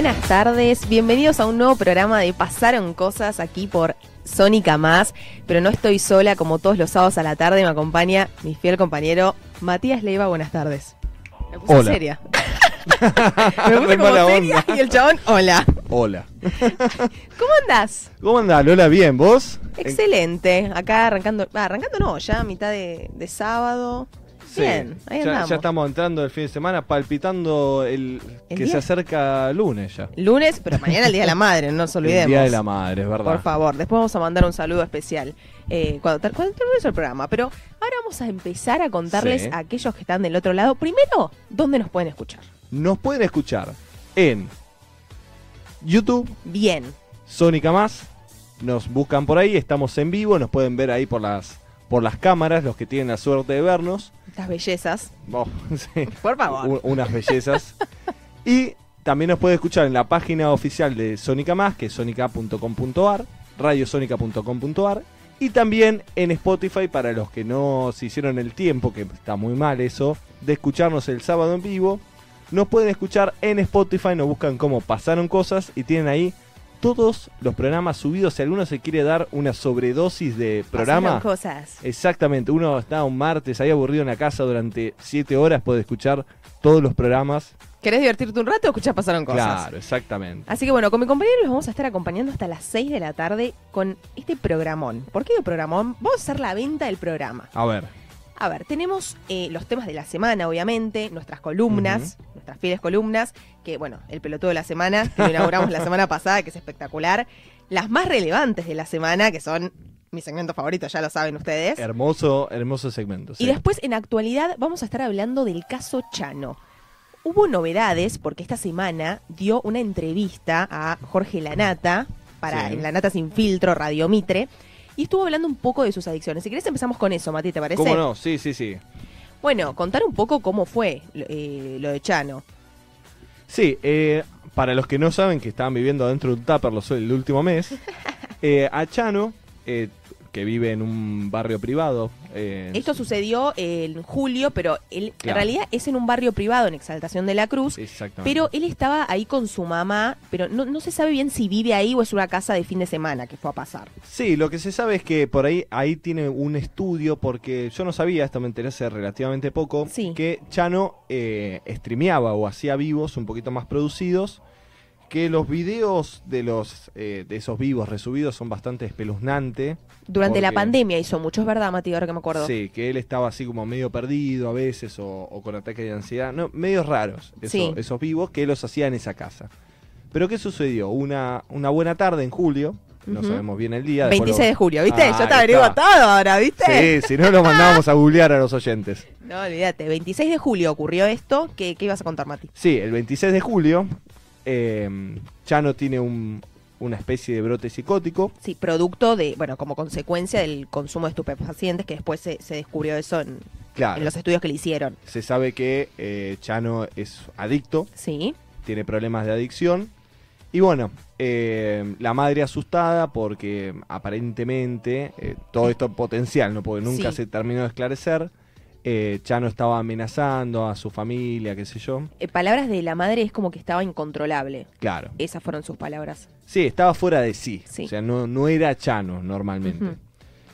Buenas tardes, bienvenidos a un nuevo programa de Pasaron Cosas aquí por Sónica Más, pero no estoy sola como todos los sábados a la tarde, me acompaña mi fiel compañero Matías Leiva, buenas tardes. Me puse Hola. seria. me puse como seria onda. y el chabón, hola. Hola. ¿Cómo andás? ¿Cómo andás, Lola? ¿Bien? ¿Vos? Excelente, acá arrancando, ah, arrancando no, ya a mitad de, de sábado. Sí. Bien, ahí ya, andamos. ya estamos entrando el fin de semana, palpitando el, ¿El que día? se acerca lunes ya. Lunes, pero mañana el Día de la Madre, no nos olvidemos. El Día de la Madre, es verdad. Por favor, después vamos a mandar un saludo especial eh, cuando, ter- cuando termine el programa. Pero ahora vamos a empezar a contarles Sí. a aquellos que están del otro lado, primero, dónde nos pueden escuchar. Nos pueden escuchar en YouTube, Bien, Sónica Más. Nos buscan por ahí, estamos en vivo, nos pueden ver ahí por las, por las cámaras, los que tienen la suerte de vernos. estas bellezas, Oh, sí. por favor. U- unas bellezas. y también nos puede escuchar en la página oficial de Sónica Más, que es sonica.com.ar, radiosonica.com.ar, y también en Spotify para los que no se hicieron el tiempo, que está muy mal eso, de escucharnos el sábado en vivo. Nos pueden escuchar en Spotify, nos buscan como pasaron cosas y tienen ahí todos los programas subidos. Si alguno se quiere dar una sobredosis de programa, Pasaron cosas. Exactamente, uno está un martes ahí aburrido en la casa durante 7 horas, puede escuchar todos los programas. ¿Querés divertirte un rato? Escuchá, pasaron cosas. Claro, exactamente. Así que bueno, con mi compañero los vamos a estar acompañando hasta las 6 de la tarde con este programón. ¿Por qué digo programón? Vamos a hacer la venta del programa. A ver, A ver, tenemos eh, los temas de la semana, obviamente, nuestras columnas, nuestras fieles columnas, que bueno, el pelotudo de la semana, que lo inauguramos la semana pasada, que es espectacular. Las más relevantes de la semana, que son mi segmento favorito, ya lo saben ustedes. hermoso, hermoso segmento. sí. Y después, en actualidad, vamos a estar hablando del caso Chano. Hubo novedades porque esta semana dio una entrevista a Jorge Lanata para Sí. en Lanata Sin Filtro, Radio Mitre, y estuvo hablando un poco de sus adicciones. Si querés empezamos con eso, Mati, ¿te parece? ¿Cómo no? Sí, sí, sí. Bueno, contar un poco cómo fue eh, lo de Chano. Sí, eh, para los que no saben que estaban viviendo adentro de un tupper los- el último mes, eh, a Chano, eh, que vive en un barrio privado. eh, Esto sucedió en julio, pero él en realidad es en un barrio privado en Exaltación de la Cruz. Exactamente. Pero él estaba ahí con su mamá, pero no, no se sabe bien si vive ahí o es una casa de fin de semana que fue a pasar. Sí, lo que se sabe es que por ahí ahí tiene un estudio, porque yo no sabía, esto me enteré hace relativamente poco, Sí. que Chano eh, streameaba o hacía vivos un poquito más producidos, que los videos de los eh, de esos vivos resubidos son bastante espeluznantes. Durante la pandemia hizo mucho, es verdad, Mati, ahora que me acuerdo. Sí, que él estaba así como medio perdido a veces o, o con ataque de ansiedad, no, medios raros eso- Sí. esos vivos que él los hacía en esa casa. Pero ¿qué sucedió? Una, una buena tarde en julio, no sabemos bien el día. después 26 lo- de julio, ¿viste? Ah, Yo te averiguo está. todo ahora, ¿viste? Sí, si no lo mandábamos a googlear a los oyentes. No, olvídate. 26 de julio ocurrió esto. ¿Qué, qué ibas a contar, Mati? Sí, el 26 de julio, eh, Chano tiene un- una especie de brote psicótico. Sí, producto de, bueno, como consecuencia del consumo de estupefacientes, que después se, se descubrió eso en, Claro, en los estudios que le hicieron. se sabe que eh, Chano es adicto, Sí. tiene problemas de adicción. Y bueno, eh, la madre asustada porque aparentemente, eh, todo esto potencial, ¿no? porque nunca Sí. se terminó de esclarecer, eh, Chano estaba amenazando a su familia, qué sé yo. Eh, palabras de la madre es como que estaba incontrolable. Claro. Esas fueron sus palabras. Sí, estaba fuera de sí. Sí. O sea, no, no era Chano normalmente.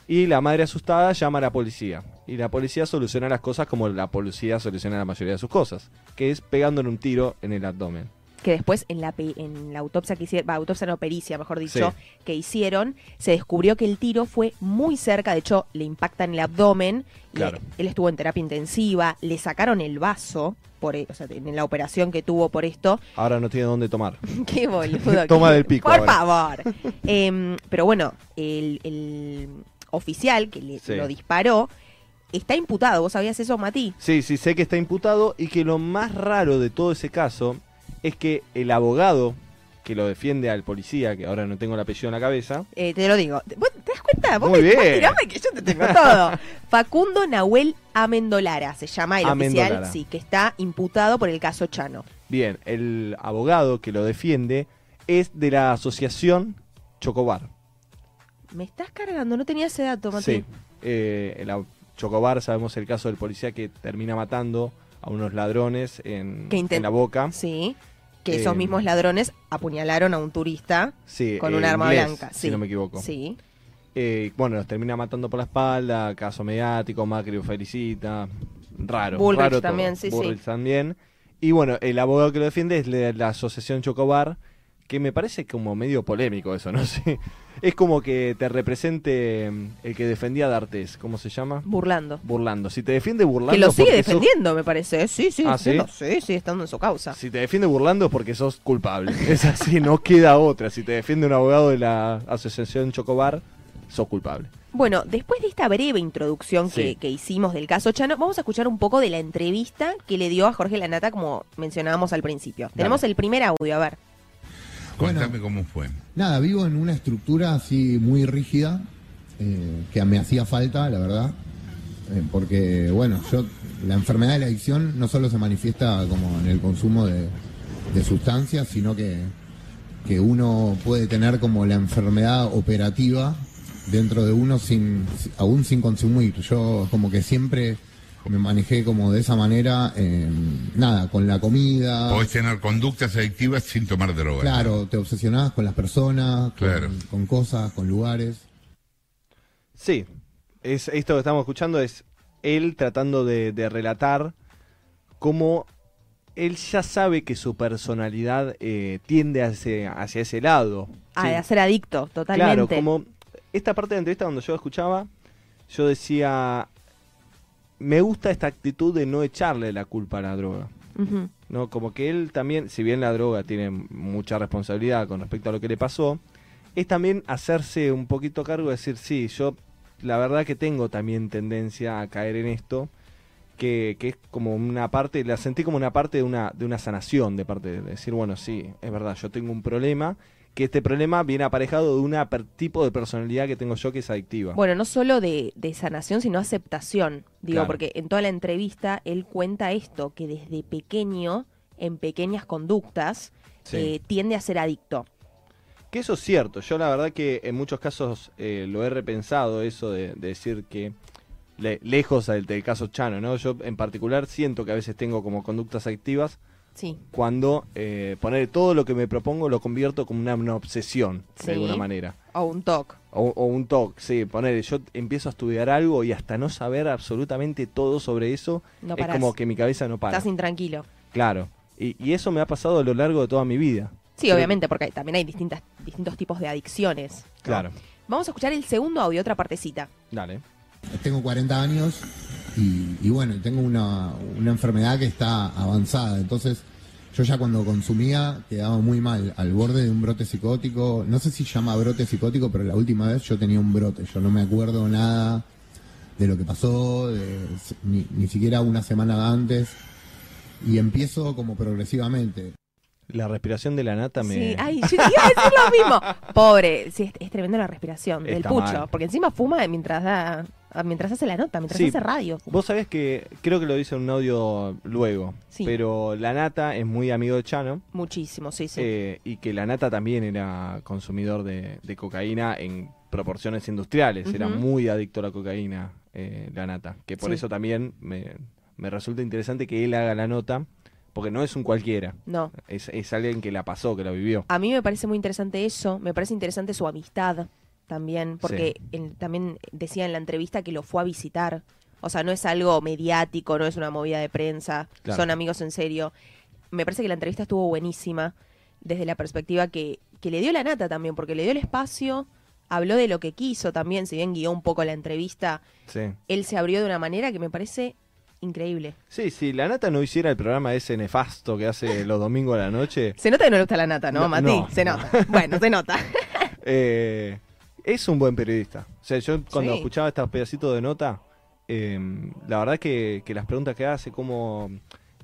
Y la madre asustada llama a la policía. Y la policía soluciona las cosas como la policía soluciona la mayoría de sus cosas, que es pegándole un tiro en el abdomen. Que después en la, en la autopsia que hicieron, autopsia no pericia, mejor dicho, Sí. que hicieron, se descubrió que el tiro fue muy cerca, de hecho le impacta en el abdomen, y Claro. él estuvo en terapia intensiva, le sacaron el vaso, por, e- o sea, en la operación que tuvo por esto, Ahora no tiene dónde tomar. qué boludo. Toma qué- del pico Por ahora. favor. Em, pero bueno, el, el oficial que le, Sí. lo disparó está imputado, ¿vos sabías eso, Mati? Sí, sí, sé que está imputado y que lo más raro de todo ese caso es que el abogado que lo defiende al policía, que ahora no tengo el apellido en la cabeza, Eh, te lo digo. ¿Vos te das cuenta? Vos Muy vos bien. tirame que yo te tengo todo. Facundo Nahuel Amendolara se llama el Amendolara. oficial, sí, que está imputado por el caso Chano. bien, el abogado que lo defiende es de la asociación Chocobar. Me estás cargando, no tenía ese dato, Mati. Sí, eh, el au- Chocobar, sabemos el caso del policía que termina matando a unos ladrones en, Que en la boca. Sí. Que esos Eh, mismos ladrones apuñalaron a un turista Sí, con eh, un arma inglés, blanca. Si sí. no me equivoco. Sí. Eh, bueno, los termina matando por la espalda, caso mediático, Macri felicita. Raro. Bullrich raro todo. también, sí, sí. Bullrich también. Y bueno, el abogado que lo defiende es de la asociación Chocobar, que me parece como medio polémico eso, no sé. Es como que te represente mm, el que defendía a D'Artés, ¿cómo se llama? Burlando. Burlando. Si te defiende burlando. Que lo sigue sos- defendiendo, me parece. Sí, sí, Ah, ¿sí? sí, sí, estando en su causa. Si te defiende burlando es porque sos culpable. Es así, no queda otra. Si te defiende un abogado de la asociación Chocobar, sos culpable. Bueno, después de esta breve introducción Sí. que hicimos del caso Chano, vamos a escuchar un poco de la entrevista que le dio a Jorge Lanata, como mencionábamos al principio. Tenemos el primer audio, a ver. Bueno. Contame cómo fue. Nada, vivo en una estructura así muy rígida, eh, que me hacía falta, la verdad, eh, porque, bueno, yo, la enfermedad de la adicción no solo se manifiesta como en el consumo de, de sustancias, sino que, que uno puede tener como la enfermedad operativa dentro de uno sin, aún sin consumir. Yo como que siempre me manejé como de esa manera, eh, nada, con la comida. Podés tener conductas adictivas sin tomar drogas. Claro, te obsesionabas con las personas, con, Claro. con cosas, con lugares. Sí, es, esto que estamos escuchando es él tratando de, de relatar cómo él ya sabe que su personalidad eh, tiende hacia, hacia ese lado. A, Sí. a ser adicto, totalmente. Claro, como esta parte de la entrevista cuando yo escuchaba, yo decía, me gusta esta actitud de no echarle la culpa a la droga. ¿no? Como que él también, si bien la droga tiene mucha responsabilidad con respecto a lo que le pasó, es también hacerse un poquito cargo de decir, sí, yo la verdad que tengo también tendencia a caer en esto, que, que es como una parte, la sentí como una parte de una, de una sanación, de parte de decir, bueno, sí, es verdad, yo tengo un problema, que este problema viene aparejado de un tipo de personalidad que tengo yo que es adictiva. Bueno, no solo de, de sanación, sino aceptación. Digo, Claro. porque en toda la entrevista él cuenta esto, que desde pequeño, en pequeñas conductas, Sí. eh, tiende a ser adicto. Que eso es cierto. Yo la verdad que en muchos casos eh, lo he repensado eso de, de decir que le- lejos del, del caso Chano, ¿no? Yo en particular siento que a veces tengo como conductas activas Sí. cuando eh, poner todo lo que me propongo lo convierto como una, una obsesión Sí. de alguna manera. O un TOC. O, o un toque, sí, poner, yo empiezo a estudiar algo y hasta no saber absolutamente todo sobre eso, No es como que mi cabeza no para. Estás intranquilo. Claro. Y, y eso me ha pasado a lo largo de toda mi vida. Sí, Pero- obviamente, porque también hay distintas, distintos tipos de adicciones. ¿no? Claro. Vamos a escuchar el segundo audio, otra partecita. Dale. Tengo 40 años y, y bueno, tengo una, una enfermedad que está avanzada. Entonces, yo ya cuando consumía quedaba muy mal, al borde de un brote psicótico. No sé si llama brote psicótico, pero la última vez yo tenía un brote. Yo no me acuerdo nada de lo que pasó, de- ni, ni siquiera una semana antes. Y empiezo como progresivamente. La respiración de la nata me... Sí, ay, yo iba a decir lo mismo. Pobre, sí, es, es tremenda la respiración del pucho. mal. Porque encima fuma mientras da, mientras hace la nota, mientras Sí. hace radio. Vos sabés que creo que lo dice en un audio luego, Sí. pero la nata es muy amigo de Chano Muchísimo, sí, sí. eh, y que la nata también era consumidor de, de cocaína en proporciones industriales, era muy adicto a la cocaína eh, la nata, que por Sí. eso también me, me resulta interesante que él haga la nota, porque no es un cualquiera, No. es, es alguien que la pasó, que la vivió. A mí me parece muy interesante eso, me parece interesante su amistad también, porque él también decía en la entrevista que lo fue a visitar. O sea, no es algo mediático, no es una movida de prensa, Claro. son amigos en serio. Me parece que la entrevista estuvo buenísima desde la perspectiva que, que le dio la nata también, porque le dio el espacio, habló de lo que quiso también, si bien guió un poco la entrevista, Sí. él se abrió de una manera que me parece increíble. Sí, si la nata no hiciera el programa ese nefasto que hace los domingos a la noche, Se nota que no le gusta la nata, ¿no, No, Mati? no, se no. nota. Bueno, se nota. Eh, es un buen periodista. O sea, yo cuando Sí. escuchaba estos pedacitos de nota, eh, la verdad que, que las preguntas que hace como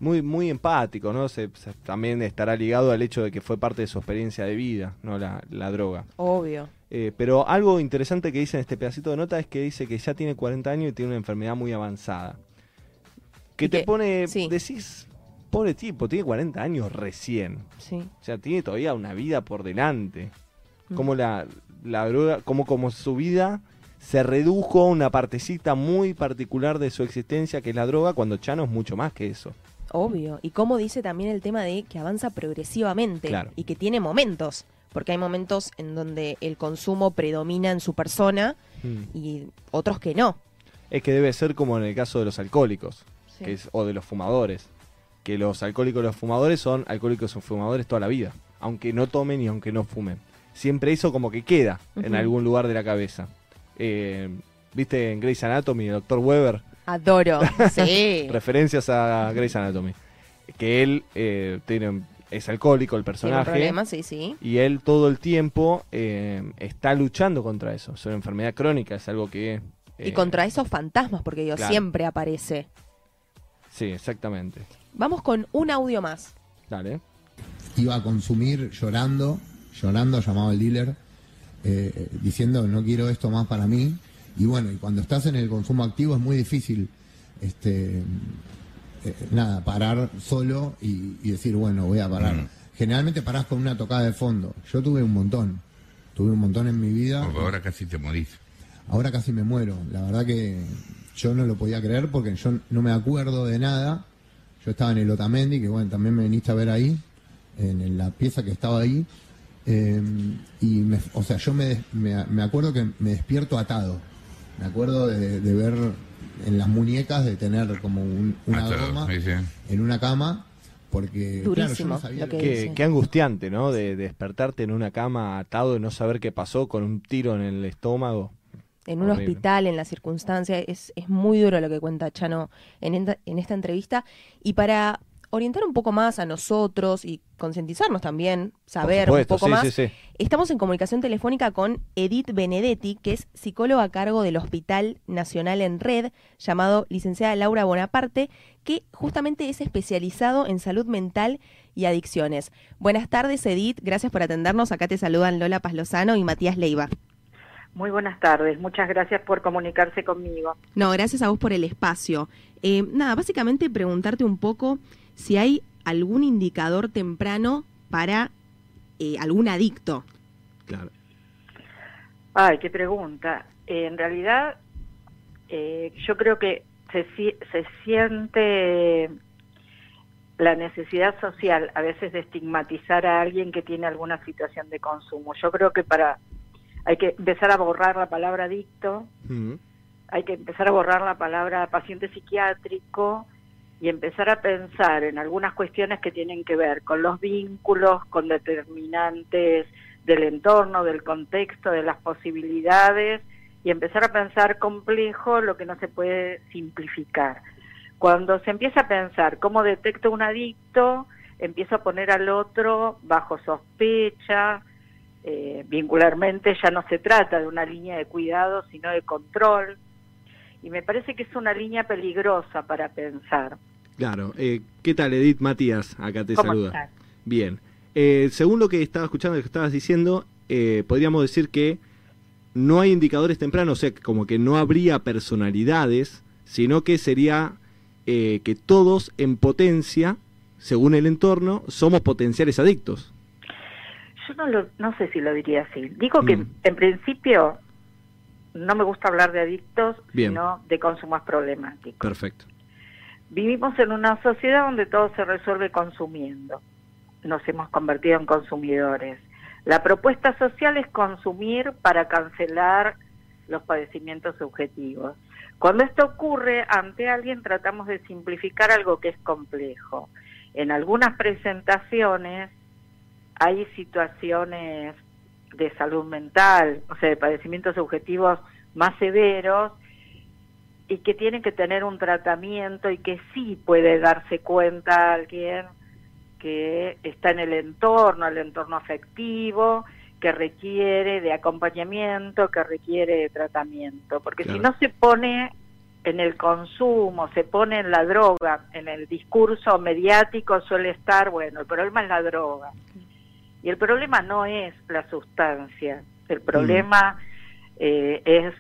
muy muy empático, ¿no? Se, se- también estará ligado al hecho de que fue parte de su experiencia de vida, ¿no? La, la droga. Obvio. Eh, pero algo interesante que dice en este pedacito de nota es que dice que ya tiene 40 años y tiene una enfermedad muy avanzada. Que te que- pone, sí. decís, pobre tipo, tiene 40 años recién. Sí. O sea, tiene todavía una vida por delante. Mm. Como la, la droga, como, como su vida se redujo a una partecita muy particular de su existencia, que es la droga, cuando Chano es mucho más que eso. Obvio. Y como dice también el tema de que avanza progresivamente Claro. y que tiene momentos, porque hay momentos en donde el consumo predomina en su persona Mm. y otros que no. Es que debe ser como en el caso de los alcohólicos Sí. que es- o de los fumadores. Que los alcohólicos y los fumadores son alcohólicos o fumadores toda la vida. Aunque no tomen y aunque no fumen. Siempre eso como que queda en algún lugar de la cabeza. Eh, ¿Viste en Grey's Anatomy, el Dr. Weber? Adoro. sí. Referencias a Grey's Anatomy. Que él eh, tiene, es alcohólico, el Tiene un personaje. problema, sí, sí. Y él todo el tiempo eh, está luchando contra eso. Es una enfermedad crónica, es algo que... Y contra esos fantasmas, porque Dios claro. siempre aparece. Sí, exactamente. Vamos con un audio más. Dale. Iba a consumir llorando, llorando, llamaba al dealer, eh, diciendo no quiero esto más para mí. Y bueno, y cuando estás en el consumo activo es muy difícil, este, eh, nada, parar solo y, y decir, bueno, voy a parar. Generalmente parás con una tocada de fondo. Yo tuve un montón, tuve un montón en mi vida. Porque ahora casi te morís. Ahora casi me muero. La verdad que yo no lo podía creer porque yo no me acuerdo de nada. Yo estaba en el Otamendi, que bueno, también me viniste a ver ahí, en la pieza que estaba ahí. Eh, y, me, o sea, yo me, des- me, me acuerdo que me despierto atado. Me acuerdo de, de ver en las muñecas, de tener como un- una Atado, goma sí, sí. en una cama, porque claro, yo Durísimo no sabía lo que lo Qué, angustiante, ¿no? De, de despertarte en una cama atado y no saber qué pasó con un tiro en el estómago. En un Horrible. hospital, en la circunstancia, es, es muy duro lo que cuenta Chano en, en esta entrevista. Y para orientar un poco más a nosotros y concientizarnos también, saber Por un poco sí, más, sí, sí. Estamos en comunicación telefónica con Edith Benedetti, que es psicóloga a cargo del Hospital Nacional en Red, llamado licenciada Laura Bonaparte, que justamente es especializado en salud mental y adicciones. Buenas tardes, Edith. Gracias por atendernos. Acá te saludan Lola Paz Lozano y Matías Leiva. Muy buenas tardes, muchas gracias por comunicarse conmigo. No, gracias a vos por el espacio. Eh, nada, básicamente preguntarte un poco si hay algún indicador temprano para eh, algún adicto. Claro. Ay, qué pregunta. Eh, en realidad, eh, yo creo que se, se siente la necesidad social a veces de estigmatizar a alguien que tiene alguna situación de consumo. Yo creo que para hay que empezar a borrar la palabra adicto, hay que empezar a borrar la palabra paciente psiquiátrico y empezar a pensar en algunas cuestiones que tienen que ver con los vínculos, con determinantes del entorno, del contexto, de las posibilidades y empezar a pensar complejo lo que no se puede simplificar. Cuando se empieza a pensar cómo detecto un adicto, empiezo a poner al otro bajo sospecha, eh, vincularmente ya no se trata de una línea de cuidado, sino de control. Y me parece que es una línea peligrosa para pensar. Claro. Eh, ¿Qué tal, Edith Matías? Acá te ¿Cómo saluda. estás? Bien. Eh, según lo que estaba escuchando, lo que estabas diciendo, eh, podríamos decir que no hay indicadores tempranos, o sea, como que no habría personalidades, sino que sería eh, que todos en potencia, según el entorno, somos potenciales adictos. Yo no, lo, no sé si lo diría así. Digo que Mm. en principio no me gusta hablar de adictos, Bien. sino de consumos problemáticos. Perfecto. Vivimos en una sociedad donde todo se resuelve consumiendo. Nos hemos convertido en consumidores. La propuesta social es consumir para cancelar los padecimientos subjetivos. Cuando esto ocurre ante alguien tratamos de simplificar algo que es complejo. En algunas presentaciones hay situaciones de salud mental, o sea, de padecimientos subjetivos más severos y que tienen que tener un tratamiento y que sí puede darse cuenta alguien que está en el entorno, el entorno afectivo, que requiere de acompañamiento, que requiere de tratamiento, porque si no se pone en el consumo, se pone en la droga, en el discurso mediático suele estar, bueno, el problema es la droga. Y el problema no es la sustancia, el problema eh, es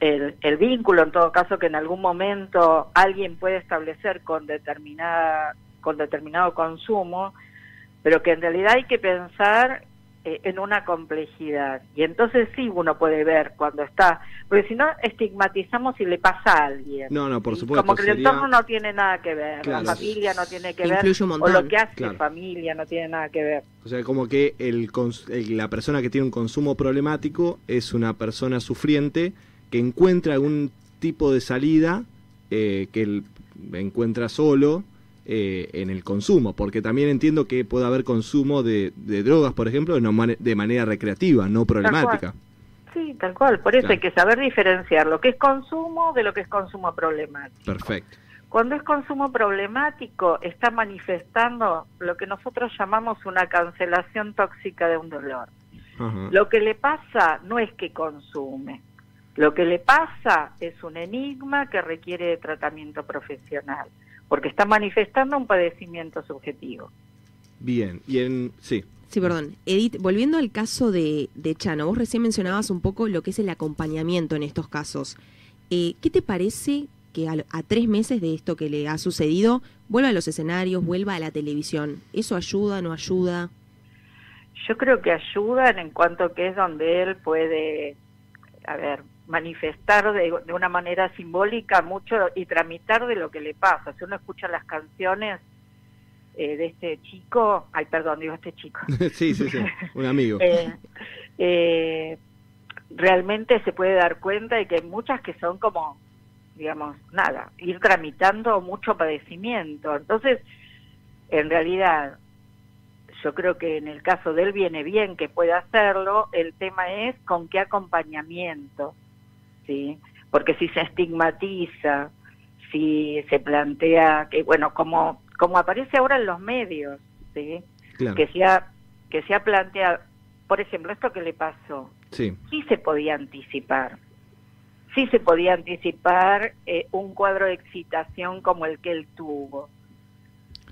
el, el vínculo, en todo caso, que en algún momento alguien puede establecer con determinada con determinado consumo, pero que en realidad hay que pensar eh, en una complejidad. Y entonces sí uno puede ver cuando está, porque si no estigmatizamos si le pasa a alguien. No, no, por supuesto. Como que el entorno no tiene nada que ver, Claro. la familia no tiene que ver, o lo que hace Claro. familia no tiene nada que ver. O sea, como que el- la persona que tiene un consumo problemático es una persona sufriente que encuentra algún tipo de salida eh, que él encuentra solo eh, en el consumo, porque también entiendo que puede haber consumo de, de drogas, por ejemplo, de, manera recreativa, no problemática. Sí, tal cual, por eso Claro. hay que saber diferenciar lo que es consumo de lo que es consumo problemático. Perfecto. Cuando es consumo problemático, está manifestando lo que nosotros llamamos una cancelación tóxica de un dolor. Ajá. Lo que le pasa no es que consume, lo que le pasa es un enigma que requiere de tratamiento profesional, porque está manifestando un padecimiento subjetivo. Bien, y en... Sí, Sí, perdón. Edith, volviendo al caso de, de Chano, vos recién mencionabas un poco lo que es el acompañamiento en estos casos. Eh, ¿Qué te parece que a, a tres meses de esto que le ha sucedido, vuelva a los escenarios, vuelva a la televisión? ¿Eso ayuda, no ayuda? Yo creo que ayudan en cuanto que es donde él puede, a ver, manifestar de, de una manera simbólica mucho y tramitar de lo que le pasa. Si uno escucha las canciones eh, de este chico, ay, perdón, digo este chico, sí, sí, sí, un amigo. eh, eh, realmente se puede dar cuenta de que hay muchas que son como, digamos, nada, ir tramitando mucho padecimiento. Entonces, en realidad, yo creo que en el caso de él viene bien que pueda hacerlo, el tema es con qué acompañamiento, ¿sí? Porque si se estigmatiza, si se plantea que, bueno, como, como aparece ahora en los medios, ¿sí? Claro, que se ha, que se ha planteado, por ejemplo, esto que le pasó, sí, sí se podía anticipar. Sí se podía anticipar eh, un cuadro de excitación como el que él tuvo.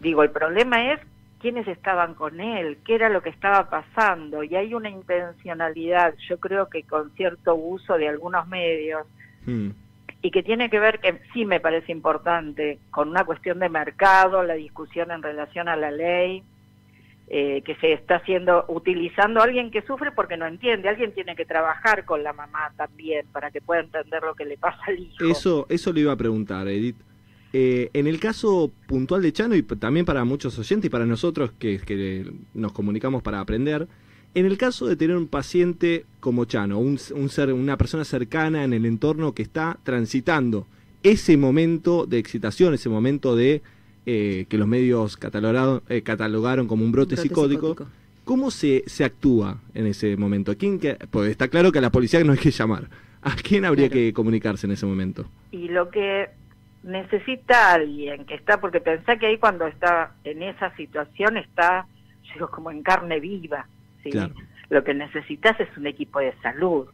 Digo, el problema es quiénes estaban con él, qué era lo que estaba pasando. Y hay una intencionalidad, yo creo que con cierto uso de algunos medios, Mm, y que tiene que ver, que sí me parece importante, con una cuestión de mercado, la discusión en relación a la ley, eh, que se está haciendo, utilizando a alguien que sufre porque no entiende, alguien tiene que trabajar con la mamá también para que pueda entender lo que le pasa al hijo. Eso, eso le iba a preguntar, Edith. Eh, en el caso puntual de Chano, y también para muchos oyentes y para nosotros que, que nos comunicamos para aprender, en el caso de tener un paciente como Chano, un, un ser, una persona cercana en el entorno que está transitando ese momento de excitación, ese momento de eh, que los medios catalogaron, eh, catalogaron como un brote, Brote psicótico, psicótico. ¿cómo se, se actúa en ese momento? ¿A quién que, pues está claro que a la policía no hay que llamar. ¿A quién habría Claro. que comunicarse en ese momento? Y lo que necesita alguien que está, porque pensá que ahí cuando está en esa situación está, yo digo, como en carne viva, ¿sí? Claro. Lo que necesitas es un equipo de salud,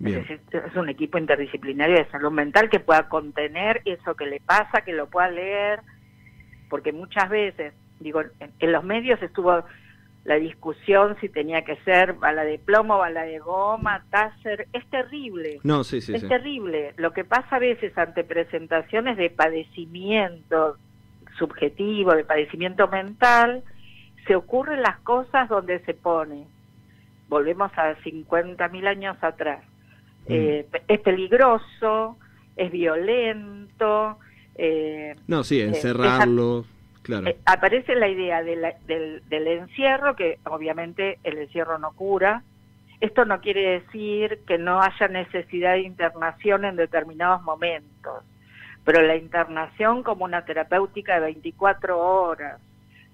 Bien. Es un equipo interdisciplinario de salud mental que pueda contener eso que le pasa, que lo pueda leer, porque muchas veces, digo, en, en los medios estuvo la discusión si tenía que ser bala de plomo, bala de goma, taser, es terrible. No, sí, sí, es sí. terrible. Lo que pasa a veces ante presentaciones de padecimiento subjetivo, de padecimiento mental, se ocurren las cosas donde se pone. Volvemos a 50.000 años atrás. Mm. Eh, es peligroso, es violento. eh, No, sí, eh, encerrarlo, claro. eh, aparece la idea de la- del, del encierro, que obviamente el encierro no cura. Esto no quiere decir que no haya necesidad de internación en determinados momentos, pero la internación como una terapéutica de 24 horas,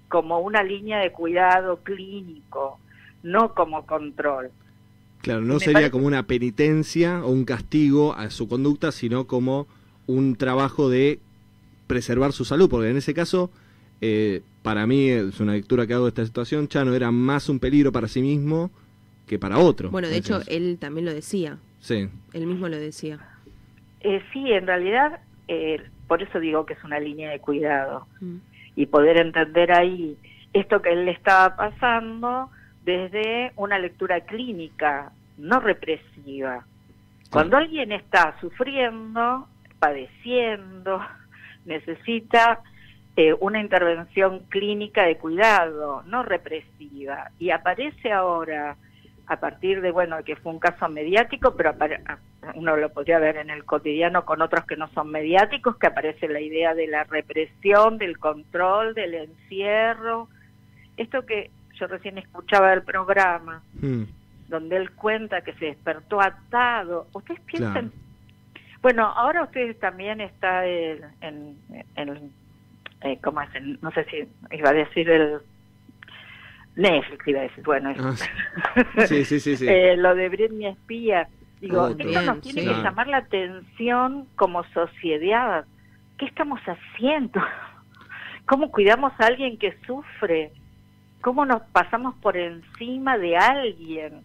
como una línea de cuidado clínico, no como control. Claro, no me sería parece- como una penitencia o un castigo a su conducta, sino como un trabajo de preservar su salud, porque en ese caso, eh, para mí, es una lectura que hago de esta situación, Chano era más un peligro para sí mismo que para otro. Bueno, de hecho, él también lo decía. Sí, Él mismo lo decía. Eh, sí, en realidad, eh, por eso digo que es una línea de cuidado. Mm. y poder entender ahí esto que él le estaba pasando desde una lectura clínica, no represiva. Cuando alguien está sufriendo, padeciendo, necesita eh, una intervención clínica de cuidado, no represiva. Y aparece ahora, a partir de, bueno, que fue un caso mediático, pero uno lo podría ver en el cotidiano con otros que no son mediáticos, que aparece la idea de la represión, del control, del encierro. Esto que yo recién escuchaba del programa, mm. donde él cuenta que se despertó atado. ¿Ustedes piensan? Bueno, ahora ustedes también está en, en, eh, ¿cómo es? no sé si iba a decir el Netflix, iba a decir, bueno, ah, sí, sí, sí, eh, lo de Britney Espía. Digo, esto nos tiene que llamar la atención como sociedad. ¿Qué estamos haciendo? ¿Cómo cuidamos a alguien que sufre? ¿Cómo nos pasamos por encima de alguien?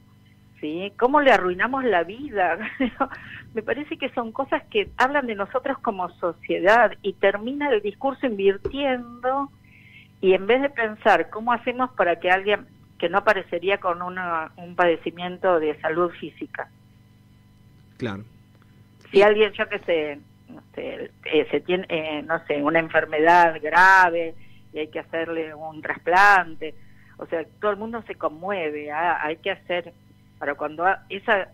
¿Sí? ¿Cómo le arruinamos la vida? Me parece que son cosas que hablan de nosotros como sociedad y termina el discurso invirtiendo y en vez de pensar cómo hacemos para que alguien que no aparecería con una, un padecimiento de salud física. Claro. Si alguien, yo que sé, no sé, eh, se tiene, eh, no sé, una enfermedad grave y hay que hacerle un trasplante, o sea, todo el mundo se conmueve, ah, hay que hacer, para cuando esa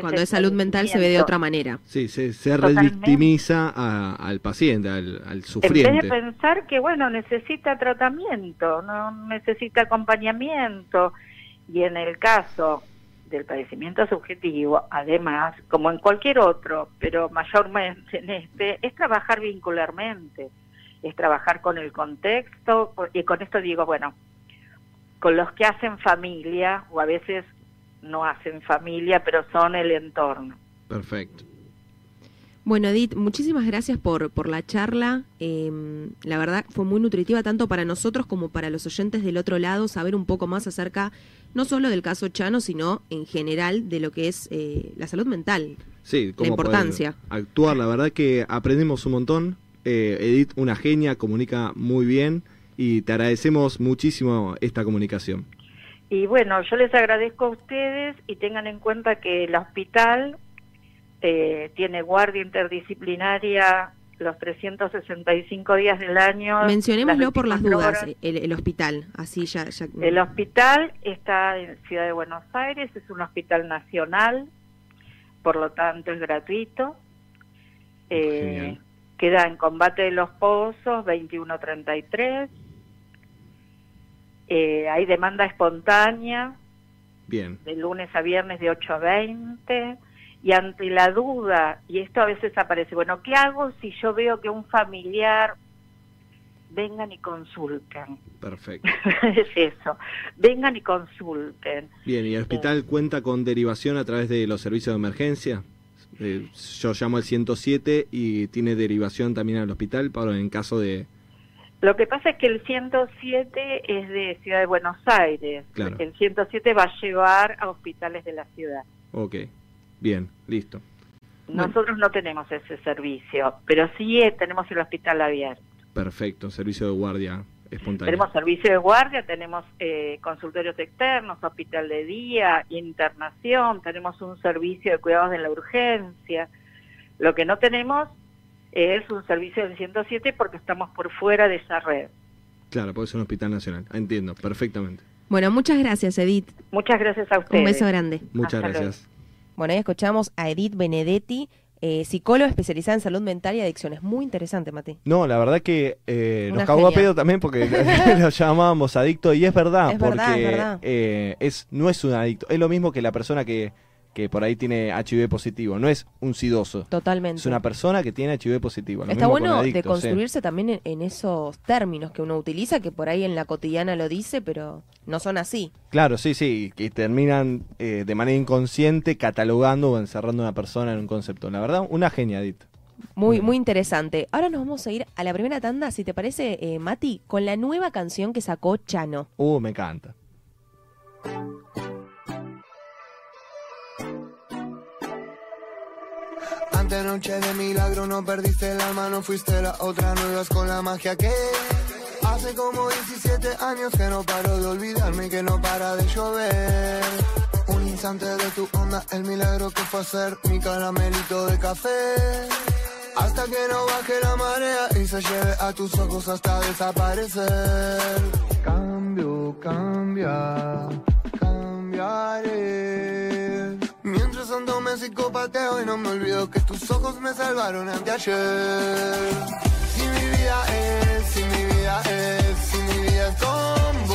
cuando es salud mental se ve de otra manera. Sí, se, se revictimiza al paciente, al, al, sufriente. En vez de pensar que, bueno, necesita tratamiento, no necesita acompañamiento. Y en el caso del padecimiento subjetivo, además, como en cualquier otro, pero mayormente en este, es trabajar vincularmente, es trabajar con el contexto, y con esto digo, bueno, con los que hacen familia, o a veces no hacen familia, pero son el entorno. Perfecto. Bueno, Edith, muchísimas gracias por, por la charla. Em, la verdad fue muy nutritiva tanto para nosotros como para los oyentes del otro lado saber un poco más acerca no solo del caso Chano, sino en general de lo que es eh, la salud mental. Sí, la importancia. Actuar, la verdad que aprendimos un montón. Eh, Edith, una genia, comunica muy bien y te agradecemos muchísimo esta comunicación. Y bueno, yo les agradezco a ustedes y tengan en cuenta que el hospital eh, tiene guardia interdisciplinaria los 365 días del año. Mencionémoslo por las dudas, el, hospital, así ya, El hospital está en Ciudad de Buenos Aires, es un hospital nacional, por lo tanto es gratuito. Eh, queda en Combate de los Pozos, 2133. Eh, hay demanda espontánea. Bien. De lunes a viernes de 8 a 20. Y ante la duda, y esto a veces aparece, bueno, ¿qué hago si yo veo que un familiar vengan y consulten. Perfecto. es eso, vengan y consulten. Bien, ¿y el hospital eh. cuenta con derivación a través de los servicios de emergencia? Eh, yo llamo al 107 y tiene derivación también al hospital para en caso de, lo que pasa es que el 107 es de Ciudad de Buenos Aires. El 107 va a llevar a hospitales de la ciudad. Ok, bien, listo. Nosotros no tenemos ese servicio, pero sí eh, tenemos el hospital abierto. Perfecto, servicio de guardia espontáneo. Tenemos servicio de guardia, tenemos eh, consultorios externos, hospital de día, internación, tenemos un servicio de cuidados de la urgencia. Lo que no tenemos es un servicio del 107 porque estamos por fuera de esa red. Claro, puede ser un hospital nacional. Entiendo, perfectamente. Bueno, muchas gracias, Edith. Muchas gracias a ustedes. Un beso grande. Muchas gracias. Bueno, ahí escuchamos a Edith Benedetti, eh, psicóloga especializada en salud mental y adicciones. Muy interesante, Mati. No, la verdad que eh, nos cagó a pedo también porque lo llamábamos adicto y es verdad, es porque verdad, es verdad. Eh, es, no es un adicto. Es lo mismo que la persona que que por ahí tiene HIV positivo, no es un sidoso. Totalmente. Es una persona que tiene HIV positivo. Está bueno de construirse también en, esos términos que uno utiliza, que por ahí en la cotidiana lo dice, pero no son así. Claro, sí, sí, que terminan eh, de manera inconsciente catalogando o encerrando a una persona en un concepto. La verdad, una geniadita. Muy, muy interesante. Ahora nos vamos a ir a la primera tanda, si te parece, eh, Mati, con la nueva canción que sacó Chano. Uh, me encanta. Ante noche de milagro no perdiste el alma, no fuiste la otra, no ibas con la magia que Hace como 17 años que no paro de olvidarme que no para de llover. Un instante de tu onda, el milagro que fue hacer mi caramelito de café. Hasta que no baje la marea y se lleve a tus ojos hasta desaparecer. Cambio, cambia, Me psicopateo y no me olvido que tus ojos me salvaron anteayer. Si mi vida es, si mi vida es, si mi vida es con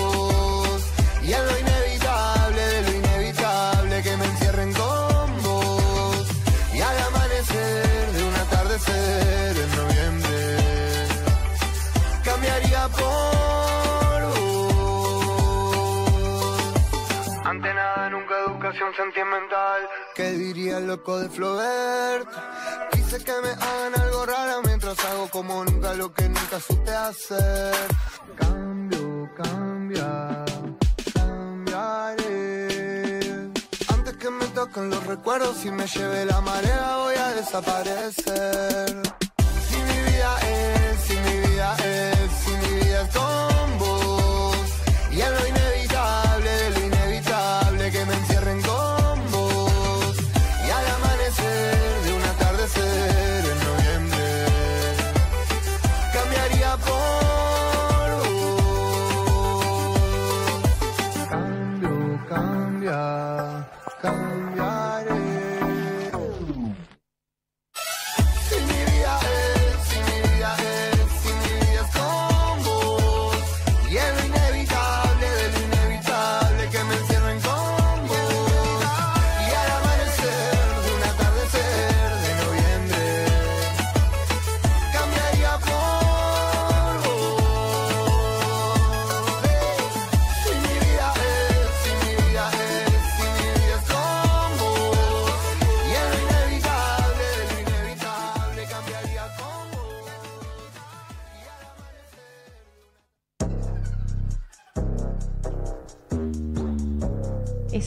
¿Qué diría el loco de Flaubert? Quise que me hagan algo raro mientras hago como nunca lo que nunca supe hacer. Cambio, cambia, cambiaré. Antes que me toquen los recuerdos y me lleve la marea, voy a desaparecer. Si mi vida es, si mi vida es, si mi vida es con vos. Y en lo inevitable,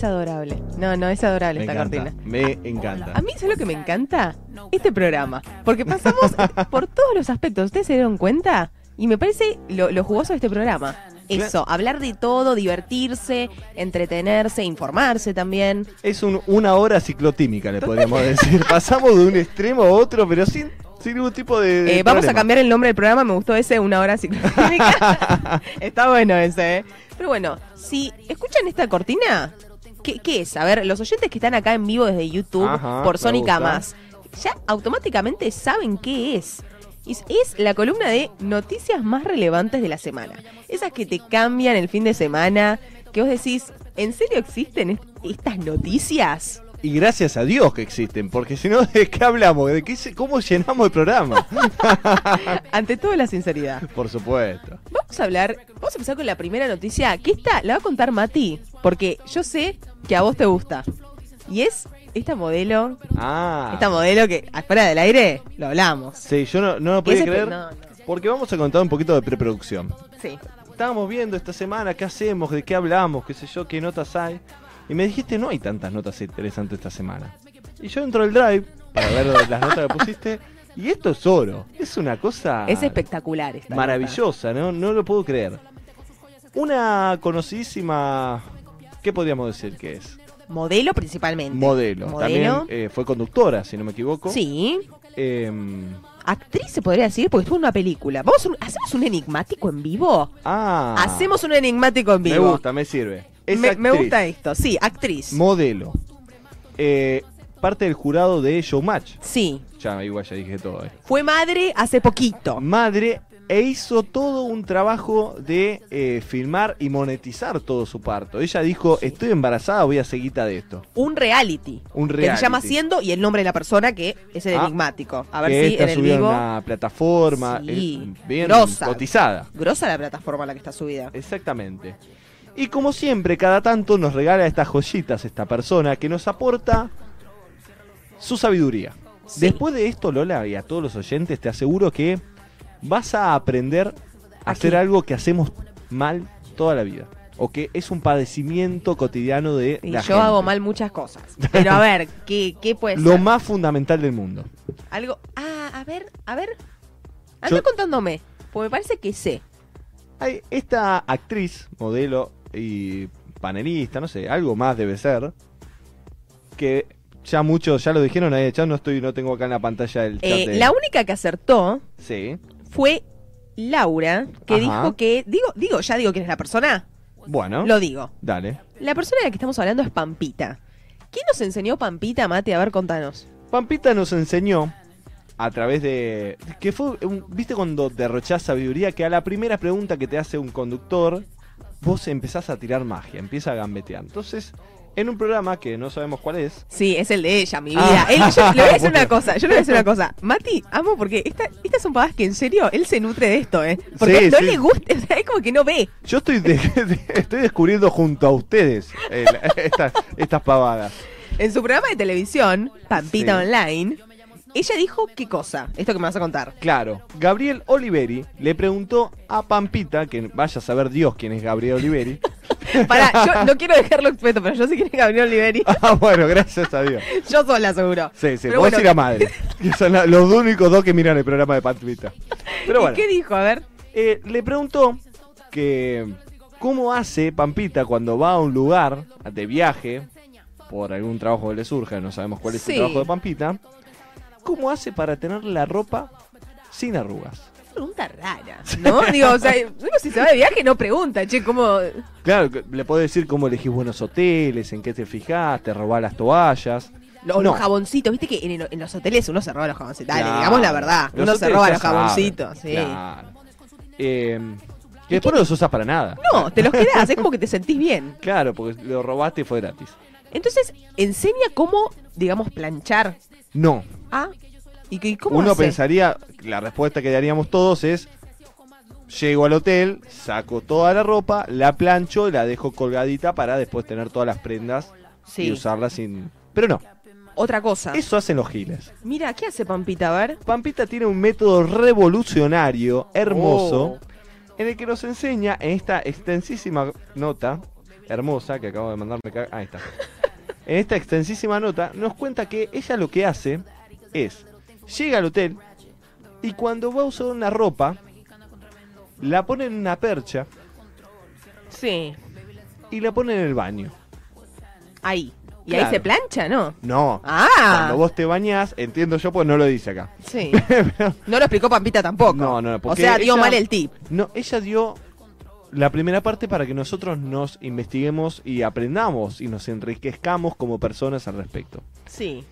Es adorable. No, no, es adorable Me esta encanta. cortina. Me encanta. A mí es lo que me encanta este programa. Porque pasamos por todos los aspectos. ¿Ustedes se dieron cuenta? Y me parece lo, lo jugoso de este programa. Eso, hablar de todo, divertirse, entretenerse, informarse también. Es un- una hora ciclotímica, le podríamos decir. Pasamos de un extremo a otro, pero sin, sin ningún tipo de. de Eh, vamos a cambiar el nombre del programa, me gustó ese, una hora ciclotímica. Está bueno ese, ¿eh? Pero bueno, si escuchan esta cortina, ¿qué, qué es? A ver, los oyentes que están acá en vivo desde YouTube Ajá, por Sónica. Más, ya automáticamente saben qué es. Es, es la columna de noticias más relevantes de la semana. Esas que te cambian el fin de semana, que vos decís, ¿en serio existen est- estas noticias? Y gracias a Dios que existen, porque si no, ¿de qué hablamos? ¿De qué ¿Cómo llenamos el programa? Ante todo la sinceridad. Por supuesto. Vamos a hablar, vamos a empezar con la primera noticia, que esta la va a contar Mati, porque yo sé que a vos te gusta. Y es esta modelo, Ah. esta modelo que afuera del aire lo hablamos. Sí, yo no, no lo podía creer, no, no, porque vamos a contar un poquito de preproducción. sí. Estábamos viendo esta semana qué hacemos, de qué hablamos, qué sé yo, qué notas hay. Y me dijiste, no hay tantas notas interesantes esta semana. Y yo entro al drive para ver las notas que pusiste. Y esto es oro. Es una cosa Es espectacular esta nota. maravillosa, ¿no? No lo puedo creer. Una conocidísima... ¿Qué podríamos decir que es? Modelo principalmente. Modelo. Modelo. También eh, fue conductora, si no me equivoco. Sí. Em, Actriz se podría decir porque estuvo en una película. Vamos un- ¿Hacemos un enigmático en vivo? ah. Hacemos un enigmático en Me vivo. gusta, me sirve. Es Me, me gusta esto. Sí, actriz. Modelo. Eh, parte del jurado de Showmatch. sí. Ya, igual ya dije todo. eh. Fue madre hace poquito. Madre e hizo todo un trabajo de eh, filmar y monetizar todo su parto. Ella dijo, estoy embarazada, voy a hacer guita de esto. un reality. Un Que reality. se llama Siendo y el nombre de la persona que es el Ah, enigmático. A ver que si está en el vivo. una plataforma Sí, eh, bien grosa. cotizada. Grosa la plataforma a la que está subida. Exactamente. Y como siempre, cada tanto nos regala estas joyitas esta persona que nos aporta su sabiduría. Sí. Después de esto, Lola, y a todos los oyentes, te aseguro que vas a aprender a ¿A hacer algo que hacemos mal toda la vida. O que es un padecimiento cotidiano de Y la yo gente. hago mal muchas cosas. Pero a ver, ¿qué, qué puede Lo ser? más fundamental del mundo. Algo. Ah, a ver, a ver. Anda Yo- contándome. Pues me parece que sé. Hay esta actriz, modelo y panelista, no sé, algo más debe ser, que ya muchos, ya lo dijeron ahí, ya no estoy, no tengo acá en la pantalla el chat. Eh, de- la única que acertó Sí. Fue Laura, que Ajá. dijo que. Digo, digo, ya digo quién es la persona. Bueno, Lo digo. dale. La persona de la que estamos hablando es Pampita. ¿Quién nos enseñó Pampita, Mate? A ver, contanos. Pampita nos enseñó a través de que fue un- viste cuando derrochás sabiduría que a la primera pregunta que te hace un conductor vos empezás a tirar magia, empieza a gambetear. Entonces, en un programa que no sabemos cuál es, Sí, es el de ella, mi vida. Ah. Él- yo le voy a decir una cosa, yo le voy a decir una cosa. Mati, amo porque esta- estas son pavadas que en serio él se nutre de esto, ¿eh? Porque Sí, no sí. le gusta, o sea, es como que no ve. yo estoy de- de- estoy descubriendo junto a ustedes eh, la- estas, estas pavadas. En su programa de televisión, Pampita Sí. Online, ella dijo qué cosa, esto que me vas a contar. Claro, Gabriel Oliveri le preguntó a Pampita, que vaya a saber Dios quién es Gabriel Oliveri. Pará, yo no quiero dejarlo expuesto, pero yo sé quién es Gabriel Oliveri. ah, bueno, gracias a Dios. Yo sola, seguro. Sí, sí, Pero vos bueno, y la madre. Que son la- los únicos dos que miran el programa de Pampita. Pero ¿Y bueno. qué dijo? A ver. Eh, le preguntó que cómo hace Pampita cuando va a un lugar de viaje por algún trabajo que le surja, no sabemos cuál es Sí. el trabajo de Pampita, cómo hace para tener la ropa sin arrugas. Pregunta rara, ¿no? Digo, o sea, uno si se va de viaje no pregunta, che, ¿cómo...? Claro, le puedo decir cómo elegís buenos hoteles, en qué te fijás, te robás las toallas. Los, No. los jaboncitos, viste que en, en los hoteles uno se roba los jaboncitos. Dale, Claro. digamos la verdad. Los uno se roba los jaboncitos, saben, sí. claro. Eh, que después no los usas para nada. No, te los quedás, es como que te sentís bien. Claro, porque lo robaste y fue gratis. Entonces, enseña cómo, digamos, planchar. No, Ah, ¿y, qué- cómo uno hace? pensaría, la respuesta que daríamos todos es, llego al hotel, saco toda la ropa, la plancho y la dejo colgadita para después tener todas las prendas y Sí, usarla sin... Pero no, otra cosa. eso hacen los giles. Mira, ¿qué hace Pampita? A ver. Pampita tiene un método revolucionario, hermoso, Oh. en el que nos enseña en esta extensísima nota, hermosa, que acabo de mandarme acá, ahí está. En esta extensísima nota nos cuenta que ella lo que hace es, llega al hotel y cuando va a usar una ropa, la pone en una percha Sí, y la pone en el baño. ahí. Y Claro. ahí se plancha, ¿no? No, Ah, cuando vos te bañás, entiendo yo, pues no lo dice acá. sí. No lo explicó Pampita tampoco. No, no, O porque sea, dio ella- mal el tip. No, ella dio la primera parte para que nosotros nos investiguemos y aprendamos y nos enriquezcamos como personas al respecto. Sí.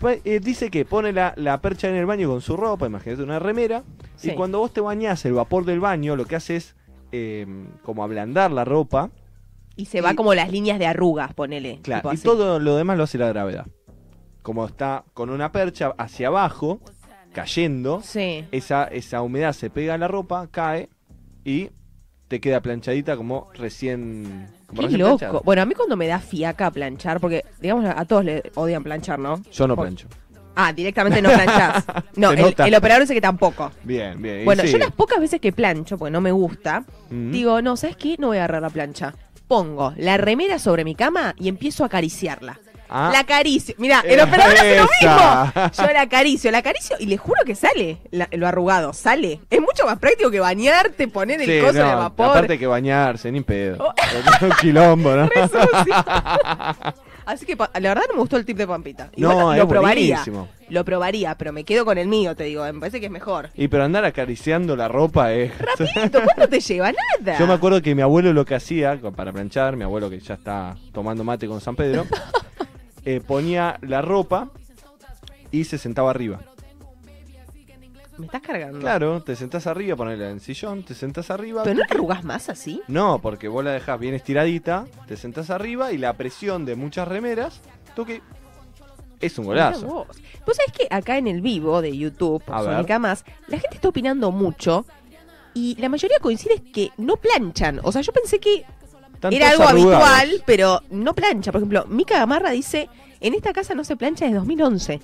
Pues, eh, dice que pone la, la percha en el baño con su ropa, imagínate una remera, Sí. y cuando vos te bañás, el vapor del baño lo que hace es eh, como ablandar la ropa, Y se va como las líneas de arrugas, ponele. claro, y así. todo lo demás lo hace la gravedad. Como está con una percha hacia abajo, cayendo, Sí. esa, esa humedad se pega a la ropa, cae y te queda planchadita como recién. como Qué recién loco. planchada. Bueno, a mí cuando me da fiaca planchar, porque, digamos, a todos le odian planchar, ¿no? Yo no plancho. Ah, directamente no planchás. No, el, el operador dice que tampoco. Bien, bien. Bueno, sí. yo las pocas veces que plancho, porque no me gusta, Mm. digo, no, ¿sabes qué? No voy a agarrar la plancha. Pongo la remera sobre mi cama y empiezo a acariciarla. Ah, La acaricio. Mira, el operador hace lo mismo. Yo la acaricio, la acaricio y le juro que sale la- lo arrugado, sale. Es mucho más práctico que bañarte, poner el sí, coso en no, el vapor. Aparte que bañarse, ni pedo. Oh. un quilombo, ¿no? Así que la verdad no me gustó el tip de Pampita. No, es lo probaría. buenísimo. Lo probaría, pero me quedo con el mío, te digo. Me parece que es mejor. Y pero andar acariciando la ropa es. Rapidito, ¿cuánto te lleva? Nada. Yo me acuerdo que mi abuelo lo que hacía para planchar, mi abuelo que ya está tomando mate con San Pedro, eh, ponía la ropa y se sentaba arriba. Me estás cargando. Claro, te sentás arriba, ponela en sillón, te sentás arriba. ¿Pero no arrugas más así? No, porque vos la dejás bien estiradita, te sentás arriba y la presión de muchas remeras, toque, es un golazo. Vos. Vos sabés que acá en el vivo de YouTube, por. Sónica Más, la gente está opinando mucho y la mayoría coincide que no planchan. O sea, yo pensé que era algo habitual, pero no plancha. Por ejemplo, Mica Gamarra dice, en esta casa no se plancha desde 2011.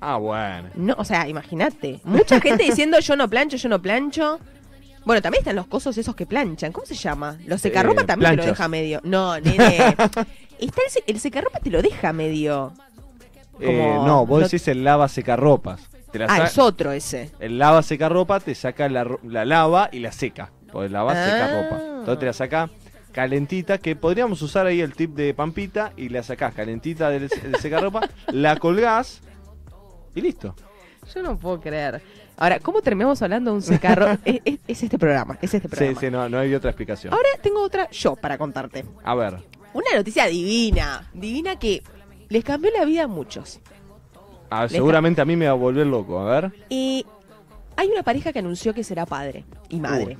Ah, bueno. No, o sea, imagínate. Mucha gente diciendo yo no plancho, yo no plancho. Bueno, también están los cosos esos que planchan. ¿Cómo se llama? Los secarropa Eh, también te lo deja medio. No, nene. Está el, se- el secarropa te lo deja medio. Eh, no, vos no- decís el lava secarropas. Te la Ah, es otro ese. El lava secarropa te saca la, la lava y la seca. Pues lava Ah. secarropa. Entonces te la saca calentita, que podríamos usar ahí el tip de Pampita y la sacás calentita del, del secarropa, la colgás y listo. Yo no puedo creer. Ahora, ¿cómo terminamos hablando de un secarro? es, es- es este programa, es este Sí, programa. sí, no, no hay otra explicación. Ahora tengo otra yo para contarte. A ver, Una noticia divina, divina que les cambió la vida a muchos. ah, seguramente a mí me va a volver loco, a ver. Y hay una pareja que anunció que será padre y madre.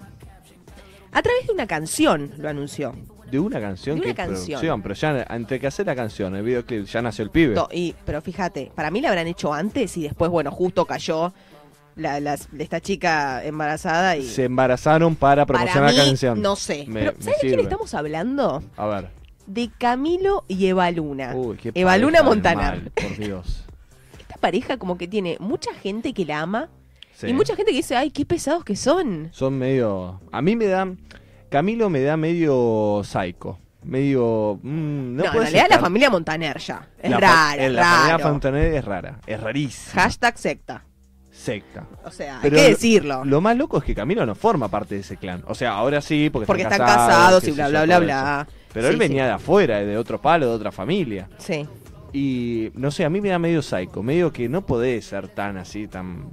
A través de una canción lo anunció. De una canción, De una canción. producción, pero ya entre que hacer la canción, el videoclip, ya nació el pibe. Y, pero fíjate, para mí la habrán hecho antes y después, bueno, justo cayó la, esta chica embarazada y... Se embarazaron para para promocionar mí, la canción. no sé. Me- pero me ¿sabes de quién estamos hablando? A ver. De Camilo y Eva Luna. Uy, qué Eva pareja Luna del Montaner. mal, por Dios. Esta pareja como que tiene mucha gente que la ama Sí. y mucha gente que dice, ay, qué pesados que son. Son medio. A mí me dan. Camilo me da medio psycho. Medio. mm, No, no, en realidad ser la familia Montaner ya. Es la rara, es La familia raro. Fontanet es rara. Es rarísima. Hashtag secta. Secta. O sea, Pero hay que lo- decirlo. Lo más loco es que Camilo no forma parte de ese clan. O sea, ahora sí, porque, porque están están casados y bla, bla, bla, bla. Pero él venía sí. de afuera, de otro palo, de otra familia. Sí. Y no sé, a mí me da medio psycho. Medio que no podés ser tan así, tan.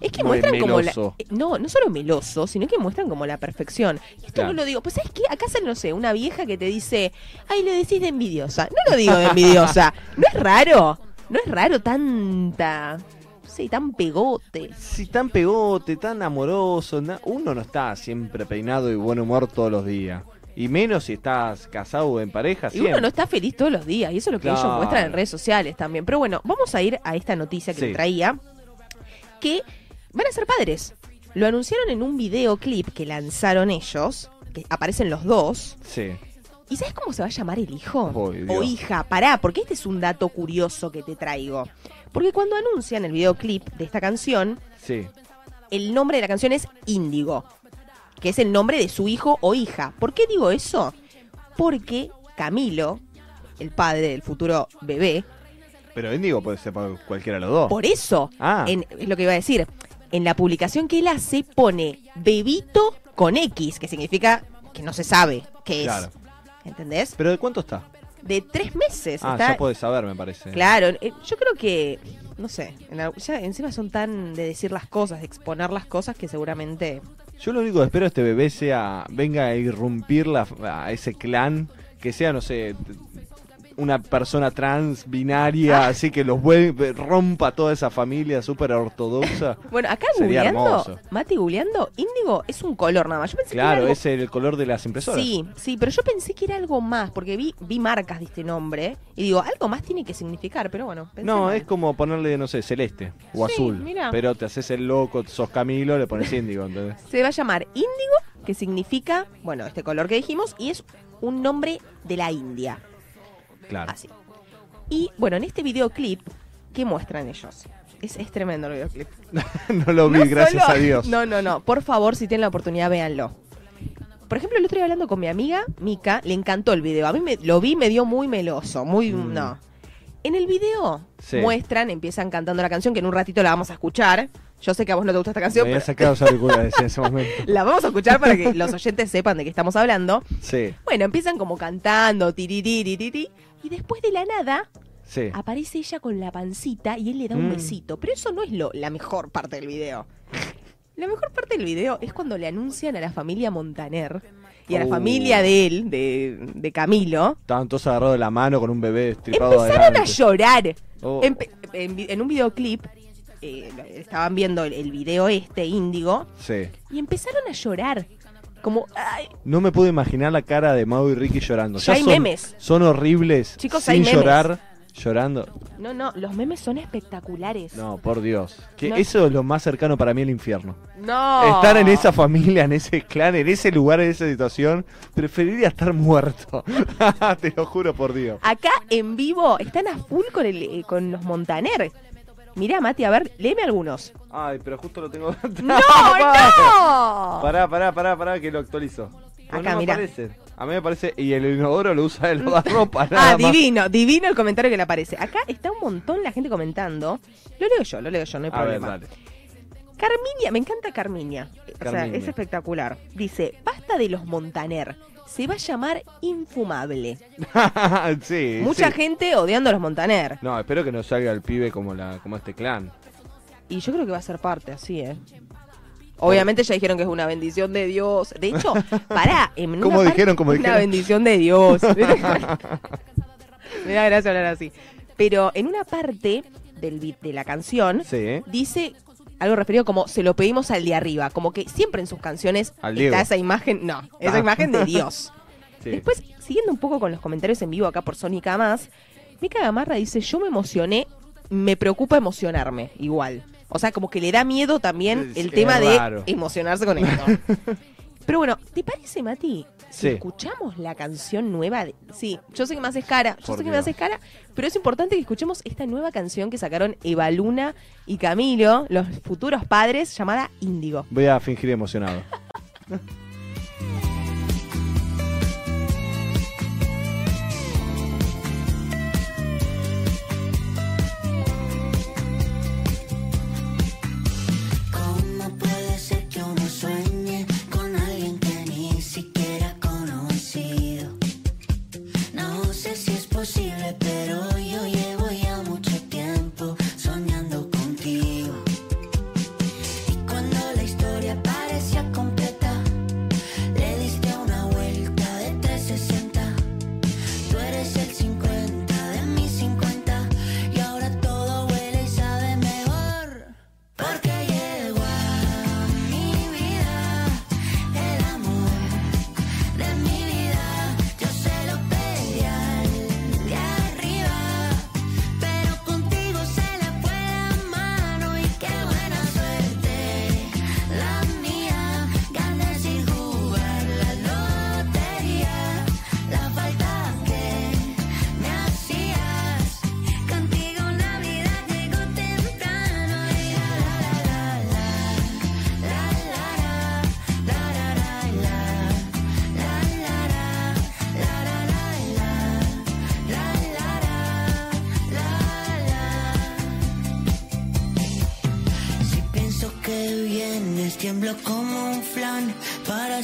Es que muestran como la... eh, No, no solo meloso, sino que muestran como la perfección. Y esto Claro. no lo digo, pues ¿sabes qué? Acá sale, no sé, una vieja que te dice, ay, le decís de envidiosa. No lo digo de envidiosa. ¿No es raro? ¿No es raro tanta... Sé, tan pegote? Si tan pegote, tan amoroso, uno no está siempre peinado y buen humor todos los días. Y menos si estás casado o en pareja, Y siempre. uno no está feliz todos los días, y eso es lo que ellos muestran en redes sociales también. Pero bueno, vamos a ir a esta noticia que Sí. te traía, que van a ser padres. Lo anunciaron en un videoclip que lanzaron ellos, que aparecen los dos. Sí. ¿Y sabes cómo se va a llamar el hijo? O hija, pará, porque este es un dato curioso que te traigo. Porque cuando anuncian el videoclip de esta canción, Sí. el nombre de la canción es Índigo, que es el nombre de su hijo o hija. ¿Por qué digo eso? Porque Camilo, el padre del futuro bebé, Pero Indigo puede ser para cualquiera de los dos. por eso, Ah. en- es lo que iba a decir, en la publicación que él hace pone bebito con X, que significa que no se sabe qué es. Claro. ¿Entendés? ¿Pero de cuánto está? De tres meses. Ah, está- ya puedes saber, me parece. Claro, eh, yo creo que, no sé, en la- ya encima son tan de decir las cosas, de exponer las cosas que seguramente... Yo lo único que espero es que este bebé sea venga a irrumpir la, a ese clan, que sea, no sé, una persona trans, binaria, así que los vuelve, rompa toda esa familia súper ortodoxa. Bueno, acá Sería googleando, hermoso. Mati googleando, índigo es un color nada más. Yo pensé que Claro, algo... es el color de las impresoras. Sí, sí, pero yo pensé que era algo más, porque vi, vi marcas de este nombre y digo, algo más tiene que significar, pero bueno. No, mal. es como ponerle, no sé, celeste o Sí, azul. mirá. Pero te haces el loco, sos Camilo, le pones índigo, ¿entendés? Se va a llamar índigo, que significa, bueno, este color que dijimos, y es un nombre de la India. Claro. Así. Y bueno, en este videoclip, ¿qué muestran ellos? Es, es tremendo el videoclip. no lo vi, No gracias solo- a Dios. No, no, no. Por favor, si tienen la oportunidad, véanlo. Por ejemplo, el otro día hablando con mi amiga, Mika, le encantó el video. A mí me, lo vi, me dio muy meloso, muy... Mm. No. En el video Sí. muestran, empiezan cantando la canción, que en un ratito la vamos a escuchar. Yo sé que a vos no te gusta esta Me canción, había pero sacado en ese momento. la vamos a escuchar para que los oyentes sepan de qué estamos hablando. Sí, Bueno, empiezan como cantando, tiriririri, y después de la nada sí. aparece ella con la pancita y él le da un Mm. besito. Pero eso no es lo, la mejor parte del video. La mejor parte del video es cuando le anuncian a la familia Montaner y a la Oh. familia de él, de, de Camilo. Estaban todos agarrados de la mano con un bebé estripado Empezaron a llorar. Oh. En un videoclip, eh, estaban viendo el, el video este, Índigo, Sí. y empezaron a llorar. Como, ay, No me puedo imaginar la cara de Mau y Ricky llorando. Ya hay son, memes. Son horribles. Chicos, sin hay memes. llorar, llorando. no, no, los memes son espectaculares. No, por Dios. Que No. Eso es lo más cercano para mí al infierno. No. Estar en esa familia, en ese clan, en ese lugar, en esa situación, preferiría estar muerto. Te lo juro por Dios. Acá en vivo están a full con, el, eh, con los Montaner. Mirá, Mati, a ver, léeme algunos. Ay, pero justo lo tengo. ¡No, no! Pará, pará, pará, pará, que lo actualizo. Acá, no me mirá. aparece. A mí me parece. Y el inodoro lo usa el ropa. nada Ah, más. divino, divino el comentario que le aparece. Acá está un montón la gente comentando. Lo leo yo, lo leo yo, no hay A ver, problema. dale. Carminia, me encanta Carminia. O sea, Carminia. es espectacular. Dice, basta de los Montaner. Se va a llamar Infumable. sí. Mucha sí. gente odiando a los Montaner. No, espero que no salga el pibe como la como este clan. Y yo creo que va a ser parte así, ¿eh? Obviamente ya dijeron que es una bendición de Dios. De hecho, pará. En una ¿Cómo parte- dijeron? ¿Cómo una dijeron? bendición de Dios. Me da gracia hablar así. Pero en una parte del, vi- de la canción Sí. dice algo referido como se lo pedimos al de arriba. Como que siempre en sus canciones Al Diego. está esa imagen. No, esa Ah. imagen de Dios. sí. Después, siguiendo un poco con los comentarios en vivo acá por Sónica Más, Mica Gamarra dice, yo me emocioné, me preocupa emocionarme, igual. O sea, como que le da miedo también Es- el es tema raro. de emocionarse con esto. Pero bueno, ¿te parece, Mati? Si Sí. escuchamos la canción nueva de... Sí, yo sé que me haces cara, yo sé que me haces cara, pero es importante que escuchemos esta nueva canción que sacaron Eva Luna y Camilo, los futuros padres, llamada Índigo. Voy a fingir emocionado.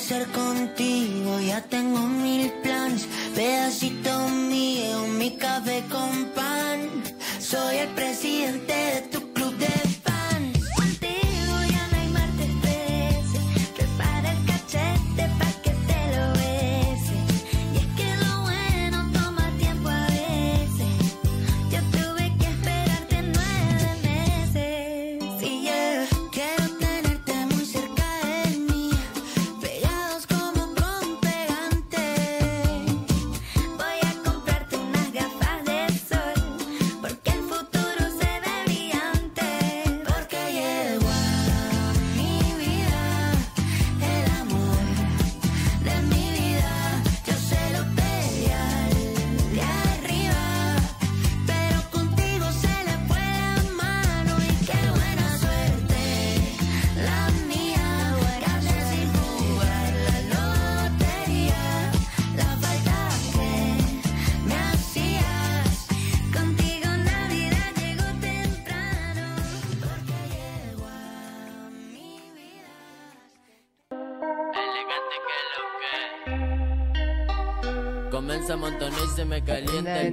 ser con se me calienta el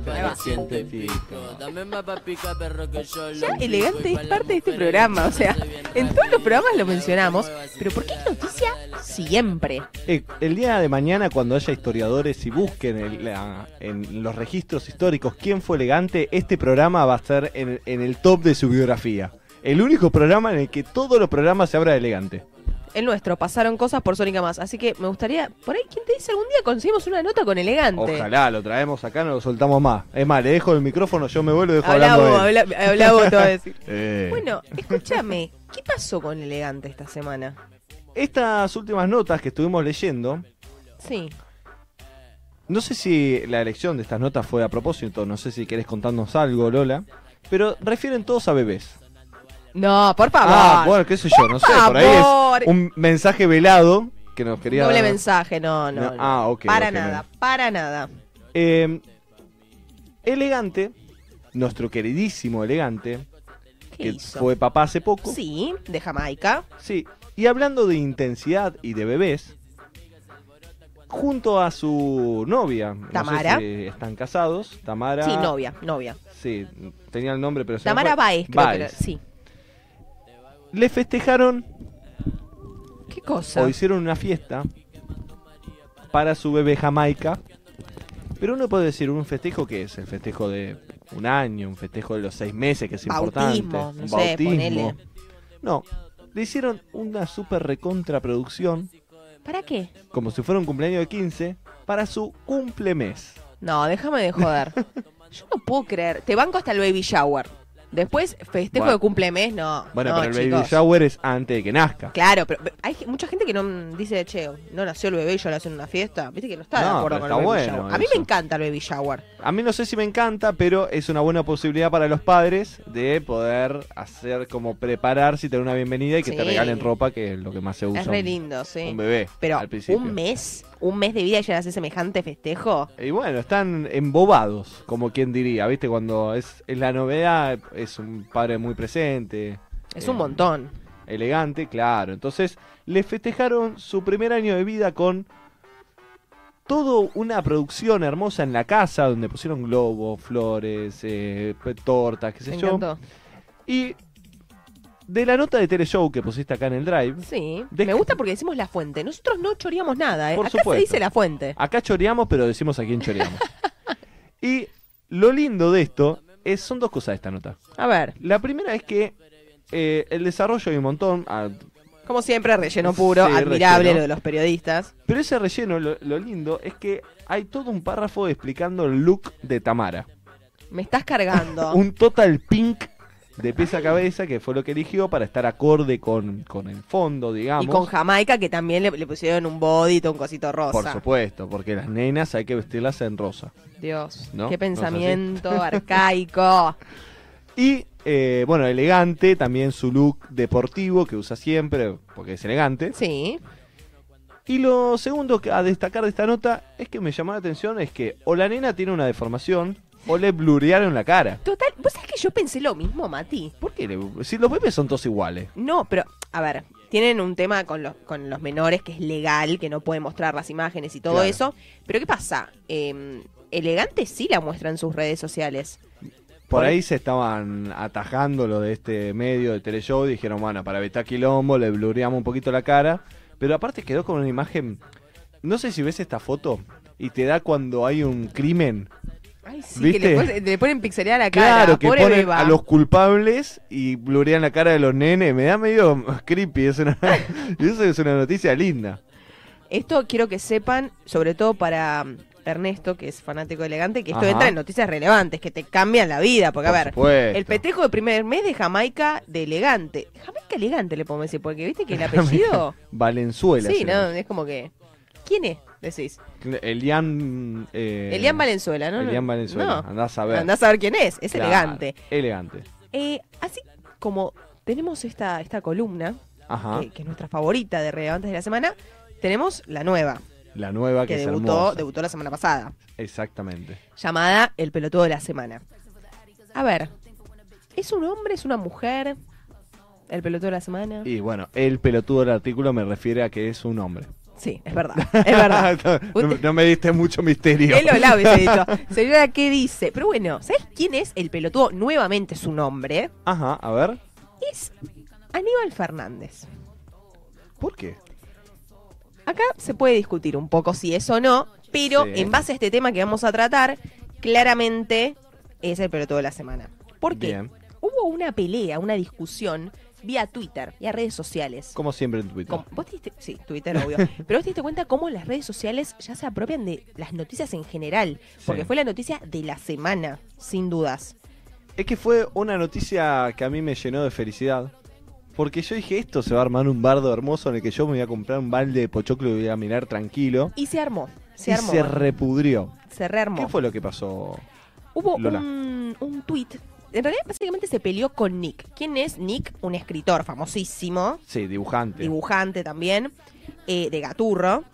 pico ciento y pico Dame más pa' picar perro que yo Ya pico, elegante es parte de este programa, o sea, en todos los programas lo mencionamos, pero ¿por qué es noticia siempre? Eh, el día de mañana, cuando haya historiadores y busquen el- la- en los registros históricos quién fue elegante, este programa va a estar en, en el top de su biografía. El único programa en el que todos los programas se habla de elegante. El nuestro, pasaron cosas por Sónica Más, así que me gustaría, por ahí, ¿quién te dice algún día conseguimos una nota con elegante? Ojalá lo traemos acá, no lo soltamos más. Es más, le dejo el micrófono, yo me vuelvo y dejo Habla hablando vos, de él. habla, habla vos, te voy a decir. Eh, Bueno, escúchame, ¿qué pasó con elegante esta semana? Estas últimas notas que estuvimos leyendo, Sí. no sé si la elección de estas notas fue a propósito, no sé si querés contarnos algo, Lola, pero refieren todos a bebés. No, por favor. Ah, bueno, qué sé yo, no sé, por ahí es un mensaje velado que nos quería Doble dar. mensaje, no, no. No, no. ah, ok, Para nada, no. para nada. Eh, elegante, nuestro queridísimo Elegante, ¿Qué que hizo? fue papá hace poco. Sí, de Jamaica. Sí, y hablando de intensidad y de bebés, junto a su novia. No sé Tamara. si están casados. Tamara. Sí, novia, novia. Sí, tenía el nombre, pero se Tamara. Baez, creo que era. Sí. Le festejaron ¿Qué cosa? o hicieron una fiesta para su bebé Jamaica. Pero uno puede decir, ¿un festejo qué es? El festejo de un año, un festejo de los seis meses, que es Bautismo, importante. no un sé, bautismo. ponele. No, le hicieron una super recontraproducción, ¿Para qué? como si fuera un cumpleaños de 15, para su cumplemes. No, déjame de joder. Yo no puedo creer. Te banco hasta el baby shower. Después, festejo Bueno. de cumplemes, no. Bueno, no, pero el baby shower es antes de que nazca. Claro, pero hay mucha gente que no dice, che, no nació el bebé y yo le hacen una fiesta. Viste que no está de acuerdo con el está baby bueno shower. A mí eso. me encanta el baby shower. A mí no sé si me encanta, pero es una buena posibilidad para los padres de poder hacer como prepararse y tener una bienvenida y que te regalen ropa, que es lo que más se usa. Es re un- lindo, sí. Un bebé. Pero al principio. un mes, un mes de vida y ya hace semejante festejo. Y bueno, están embobados, como quien diría, ¿viste? Cuando es, es la novedad, es un padre muy presente. Es eh, un montón. Elegante, claro. Entonces, le festejaron su primer año de vida con todo una producción hermosa en la casa, donde pusieron globos, flores, eh, tortas, qué sé Me yo. encantó. Y de la nota de teleshow que pusiste acá en el drive, Sí, me gusta porque decimos la fuente. Nosotros no choreamos nada, ¿eh? Por Acá supuesto. se dice la fuente. acá choreamos, pero decimos a quién choreamos. y lo lindo de esto es, son dos cosas de esta nota. A ver, La primera es que eh, el desarrollo hay un montón, ah, como siempre, relleno puro, Sí, admirable relleno. lo de los periodistas. pero ese relleno, lo, lo lindo es que hay todo un párrafo explicando el look de Tamara. Me estás cargando. Un total pink de pies a cabeza, que fue lo que eligió para estar acorde con, con el fondo, digamos. Y con Jamaica, que también le, le pusieron un bodito, un cosito rosa. Por supuesto, porque las nenas hay que vestirlas en rosa. Dios, ¿No? qué pensamiento arcaico. Y, eh, bueno, elegante, también su look deportivo que usa siempre, porque es elegante. Sí. Y lo segundo a destacar de esta nota es que me llamó la atención es que o la nena tiene una deformación o le blurearon la cara. Total, ¿vos sabés que yo pensé lo mismo, Mati? ¿Por qué? le- si los bebés son todos iguales. No, pero, a ver, tienen un tema con los, con los menores que es legal, que no pueden mostrar las imágenes y todo Claro. eso. Pero ¿qué pasa? Eh, Elegante sí la muestra en sus redes sociales. Por ahí se estaban atajando lo de este medio de teleshow y dijeron, bueno, para evitar quilombo le blureamos un poquito la cara. Pero aparte quedó con una imagen... No sé si ves esta foto y te da cuando hay un crimen. Ay, sí, ¿Viste? que le, pon- le ponen pixeleada la cara. Claro, que Pobre ponen beba. a los culpables y blurean la cara de los nenes. Me da medio creepy. Es una, eso es una noticia linda. Esto quiero que sepan, sobre todo para Ernesto, que es fanático de elegante, que esto Ajá. entra en noticias relevantes, que te cambian la vida. Porque, Por a ver, supuesto. el petejo de primer mes de Jamaica de elegante. Jamaica elegante le podemos decir, porque viste que el apellido. Valenzuela. sí, no, es como que. ¿Quién es? Decís. Elian. Eh, Elian Valenzuela, ¿no? Elian Valenzuela. No. Andás a ver. Andás a ver quién es. Es Claro, elegante. Elegante. Eh, así como tenemos esta, esta columna, Ajá. que, que es nuestra favorita de relevantes de la semana, tenemos la nueva, La nueva que, que es debutó, hermosa. debutó la semana pasada. Exactamente. llamada El pelotudo de la semana. A ver, ¿es un hombre, es una mujer? El pelotudo de la semana. Y bueno, el pelotudo del artículo me refiere a que es un hombre. Sí, es verdad, es verdad. no, no- no me diste mucho misterio. La hubiese dicho. Señora, ¿qué dice? Pero bueno, ¿sabes quién es el pelotudo? Nuevamente su nombre. Ajá, a ver. Es Aníbal Fernández. ¿Por qué? Acá se puede discutir un poco si es o no, pero Sí. en base a este tema que vamos a tratar, claramente es el pelotudo de la semana. ¿Por qué? Bien. Hubo una pelea, una discusión vía Twitter, vía redes sociales. Como siempre en Twitter. ¿Vos te diste, sí, Twitter, obvio. Pero vos te diste cuenta cómo las redes sociales ya se apropian de las noticias en general. Porque Sí. fue la noticia de la semana, sin dudas. Es que fue una noticia que a mí me llenó de felicidad. Porque yo dije, esto se va a armar un bardo hermoso en el que yo me voy a comprar un balde de pochoclo y voy a mirar tranquilo. Y se armó. Se y armó. se repudrió. se rearmó. ¿Qué fue lo que pasó? Hubo Lola? un, un tweet. En realidad, básicamente se peleó con Nick. ¿Quién es Nick? Un escritor famosísimo, Sí, dibujante. dibujante también, eh, de Gaturro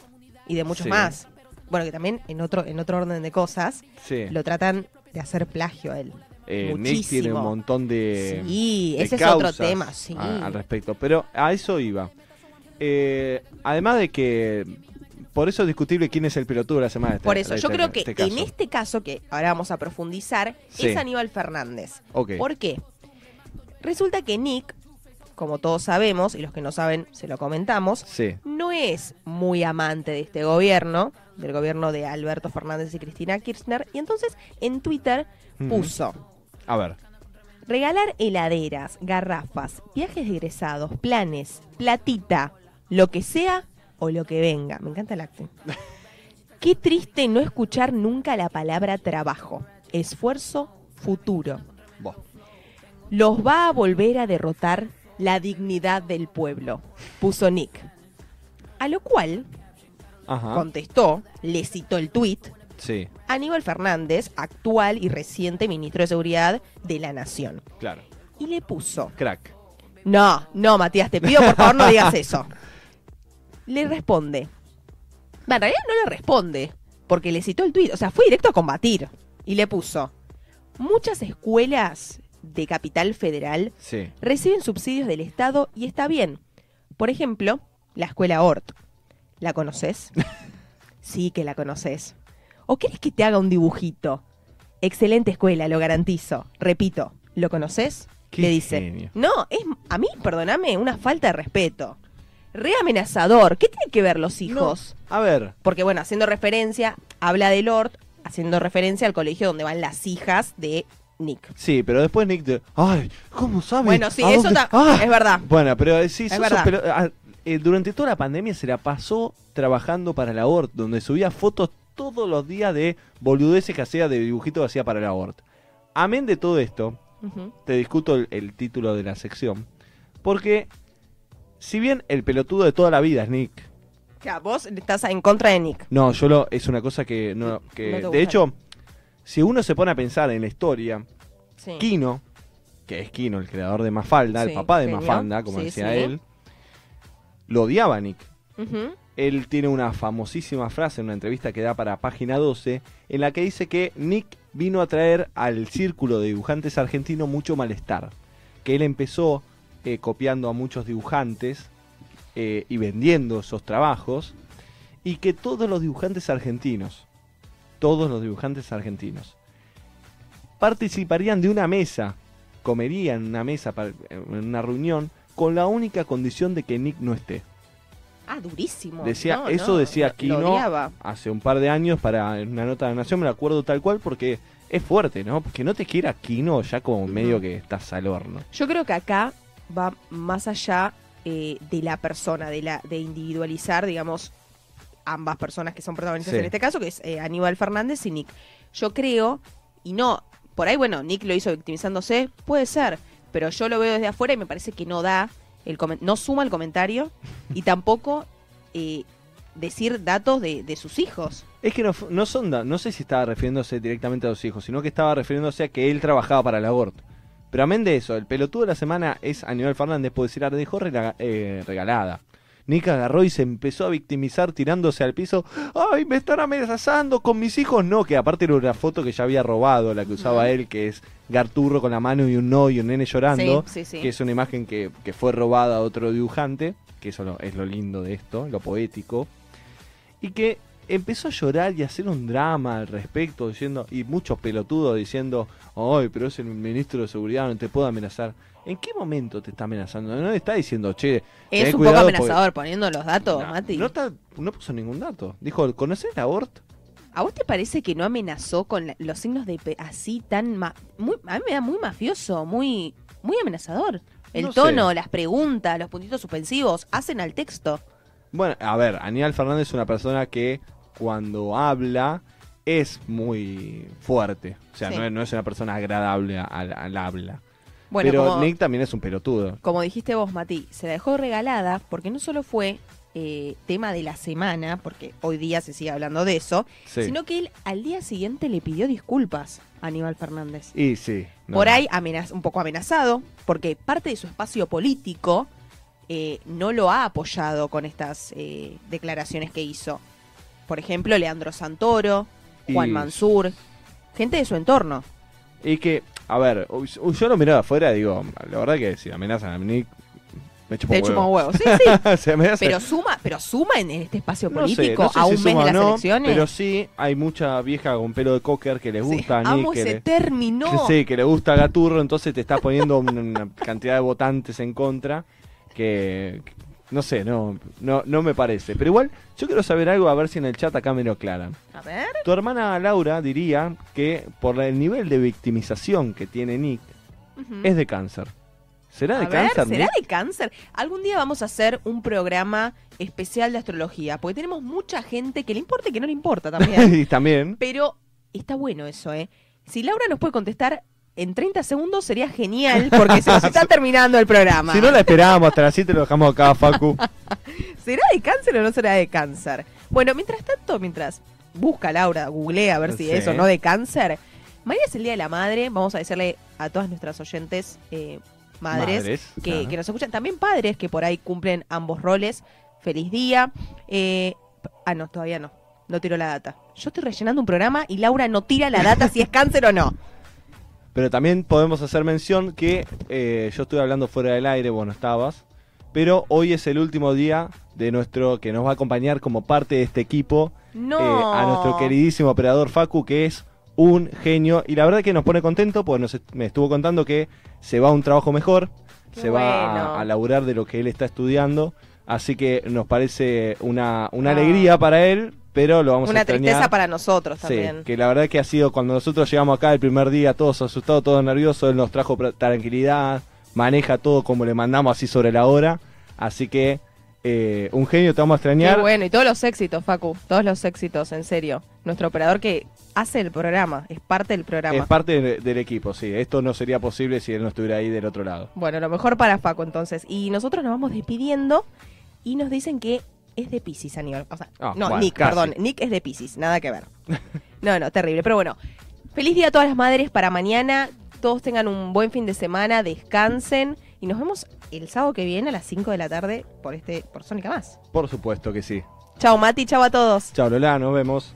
y de muchos Sí. más. Bueno, que también en otro, en otro orden de cosas sí. lo tratan de hacer plagio a él. Eh, Nick tiene un montón de. Sí, de ese es otro tema, sí. a- al respecto. Pero a eso iba. Eh, además de que por eso es discutible quién es el pelotudo de la semana. Por eso, yo este- creo que este en este caso, que ahora vamos a profundizar, Sí. es Aníbal Fernández. Ok. ¿Por qué? Resulta que Nick, como todos sabemos, y los que no saben se lo comentamos, Sí. no es muy amante de este gobierno, del gobierno de Alberto Fernández y Cristina Kirchner, y entonces en Twitter puso A ver. regalar heladeras, garrafas, viajes de egresados, planes, platita, lo que sea o lo que venga. Me encanta el acto. Qué triste no escuchar nunca la palabra trabajo, esfuerzo, futuro. Los va a volver a derrotar la dignidad del pueblo, puso Nick. A lo cual Ajá. contestó, le citó el tuit, Sí, Aníbal Fernández, actual y reciente ministro de Seguridad de la Nación. claro. Y le puso, Crack. no, no, Matías, te pido por favor no digas eso. Le responde. En realidad no le responde, porque le citó el tuit, o sea, fue directo a combatir. Y le puso, muchas escuelas de Capital Federal Sí. reciben subsidios del Estado y está bien. Por ejemplo, la escuela Ort. ¿La conoces? sí que la conoces. ¿O querés que te haga un dibujito? Excelente escuela, lo garantizo. Repito, ¿lo conoces? Le dice. genio. No, es a mí, perdóname, una falta de respeto. Re amenazador. ¿Qué tienen que ver los hijos? A ver. Porque, bueno, haciendo referencia, habla del Ort, haciendo referencia al colegio donde van las hijas de Nick. Sí, pero después Nick. de- Ay, ¿cómo sabes? Bueno, sí, ¿A eso Ah. es verdad. Bueno, pero eh, sí, Es sos- verdad. pero, ah, eh, durante toda la pandemia se la pasó trabajando para la ORT, donde subía fotos todos los días de boludeces que hacía, de dibujitos que hacía para la ORT. Amén de todo esto, te discuto el, el título de la sección, porque si bien el pelotudo de toda la vida es Nick, O sea, vos estás en contra de Nick. no, yo lo, es una cosa que no, que No de hecho, si uno se pone a pensar en la historia, Sí. Kino, que es Kino, el creador de Mafalda, Sí, el papá de. Mafalda, como Sí, decía él, lo odiaba a Nick. Él tiene una famosísima frase en una entrevista que da para página 12, en la que dice que Nick vino a traer al círculo de dibujantes argentino mucho malestar. Que él empezó eh, copiando a muchos dibujantes eh, y vendiendo esos trabajos, y que todos los dibujantes argentinos, todos los dibujantes argentinos, participarían de una mesa, comerían en una mesa, en una reunión, con la única condición de que Nick no esté. Ah, durísimo. Decía, No, eso no, decía Kino hace un par de años para una nota de Nación, me lo acuerdo tal cual porque es fuerte, ¿no? Que no te quiera Kino ya como medio que estás al horno. Yo creo que acá va más allá eh, de la persona, de, la, de individualizar, digamos, ambas personas que son protagonistas Sí. en este caso, que es eh, Aníbal Fernández y Nick. Yo creo, y no, por ahí, bueno, Nick lo hizo victimizándose, puede ser, pero yo lo veo desde afuera y me parece que no da, el no suma el comentario y tampoco eh, decir datos de, de sus hijos. Es que no, no son, no sé si estaba refiriéndose directamente a los hijos, sino que estaba refiriéndose a que él trabajaba para el aborto. Pero amén de eso, el pelotudo de la semana es Aníbal Fernández, puede decir, la dejó rela- eh, regalada. Nick agarró y se empezó a victimizar tirándose al piso. ¡Ay, me están amenazando con mis hijos! No, que aparte era una foto que ya había robado, la que usaba él, que es Garturro con la mano y un no y un nene llorando. Sí, sí, sí. Que es una imagen que, que fue robada a otro dibujante, que eso lo- es lo lindo de esto, lo poético. Y que empezó a llorar y a hacer un drama al respecto, diciendo, y muchos pelotudos diciendo, ay, pero es el ministro de seguridad, no te puedo amenazar. ¿En qué momento te está amenazando? No le está diciendo, che, Es un poco cuidado porque-". amenazador poniendo los datos, No, Mati. No, está- no puso ningún dato. Dijo, ¿conoces la Ort? ¿A vos te parece que no amenazó con la- los signos de así tan ma- muy a mí me da muy mafioso, muy muy amenazador? El No sé. tono, las preguntas, los puntitos suspensivos hacen al texto. Bueno, a ver, Aníbal Fernández es una persona que cuando habla es muy fuerte. O sea, Sí. no, es, no es una persona agradable al, al habla. Bueno, Pero como, Nick también es un pelotudo. como dijiste vos, Mati, se la dejó regalada porque no solo fue eh, tema de la semana, porque hoy día se sigue hablando de eso, Sí. sino que él al día siguiente le pidió disculpas a Aníbal Fernández. Y sí. no. Por ahí amenaz- un poco amenazado, porque parte de su espacio político eh, no lo ha apoyado con estas eh, declaraciones que hizo. Por ejemplo, Leandro Santoro, Juan Y- Mansur, gente de su entorno. Y que, a ver, yo lo miro de afuera y digo, la verdad que si amenazan a Nick, Me chupa Te huevo. huevo. Sí, sí. Se Pero suma, pero suma en, este espacio No sé, político no sé a si un mes de las no, elecciones. Pero sí, hay mucha vieja con pelo de cocker que les Sí, gusta a Nick, que ese le- término. que sí, que le gusta a Gaturro, entonces te estás poniendo una cantidad de votantes en contra que, que no sé, no, no, no me parece. Pero igual, yo quiero saber algo, a ver si en el chat acá me lo aclaran. A ver. Tu hermana Laura diría que por el nivel de victimización que tiene Nick, es de cáncer. ¿Será de a ver, cáncer, ¿será Nick? de cáncer? Algún día vamos a hacer un programa especial de astrología, porque tenemos mucha gente que le importa y que no le importa también. y también. Pero está bueno eso, ¿eh? Si Laura nos puede contestar en 30 segundos sería genial, porque se nos está terminando el programa. Si no la esperamos hasta las 7, lo dejamos acá, Facu. ¿Será de cáncer o no será de cáncer? Bueno, mientras tanto, mientras busca Laura, googlea a ver si es o no de cáncer. Mañana es el Día de la Madre. Vamos a decirle a todas nuestras oyentes eh, madres, Madres, que, claro. que nos escuchan. También padres que por ahí cumplen ambos roles. Feliz día. Eh, ah, no, todavía no. No tiro la data. Yo estoy rellenando un programa y Laura no tira la data si es cáncer o no. Pero también podemos hacer mención que eh, yo estuve hablando fuera del aire, vos no estabas. Pero hoy es el último día de nuestro que nos va a acompañar como parte de este equipo No. eh, a nuestro queridísimo operador Facu, que es un genio. Y la verdad que nos pone contento, porque nos est- me estuvo contando que se va a un trabajo mejor, Qué se va bueno. a, a laburar de lo que él está estudiando. Así que nos parece una, una Ah. alegría para él, pero lo vamos a Una extrañar. tristeza para nosotros Sí, también. que la verdad que ha sido cuando nosotros llegamos acá el primer día, todos asustados, todos nerviosos, él nos trajo tranquilidad, maneja todo como le mandamos así sobre la hora. Así que eh, un genio, te vamos a extrañar. Qué bueno, y todos los éxitos, Facu, todos los éxitos, en serio. Nuestro operador que hace el programa, es parte del programa. Es parte de- del equipo, sí. Esto no sería posible si él no estuviera ahí del otro lado. Bueno, lo mejor para Facu entonces. Y nosotros nos vamos despidiendo y nos dicen que es de Pisces, Aníbal. O sea, Ah, no, bueno, Nick, casi. perdón. Nick es de Pisces, nada que ver. No, no, terrible. Pero bueno, feliz día a todas las madres para mañana. Todos tengan un buen fin de semana, descansen y nos vemos el sábado que viene a las 5 de la tarde por este por Sónica Más. Por supuesto que sí. Chao Mati, chao a todos. Chao Lola, nos vemos.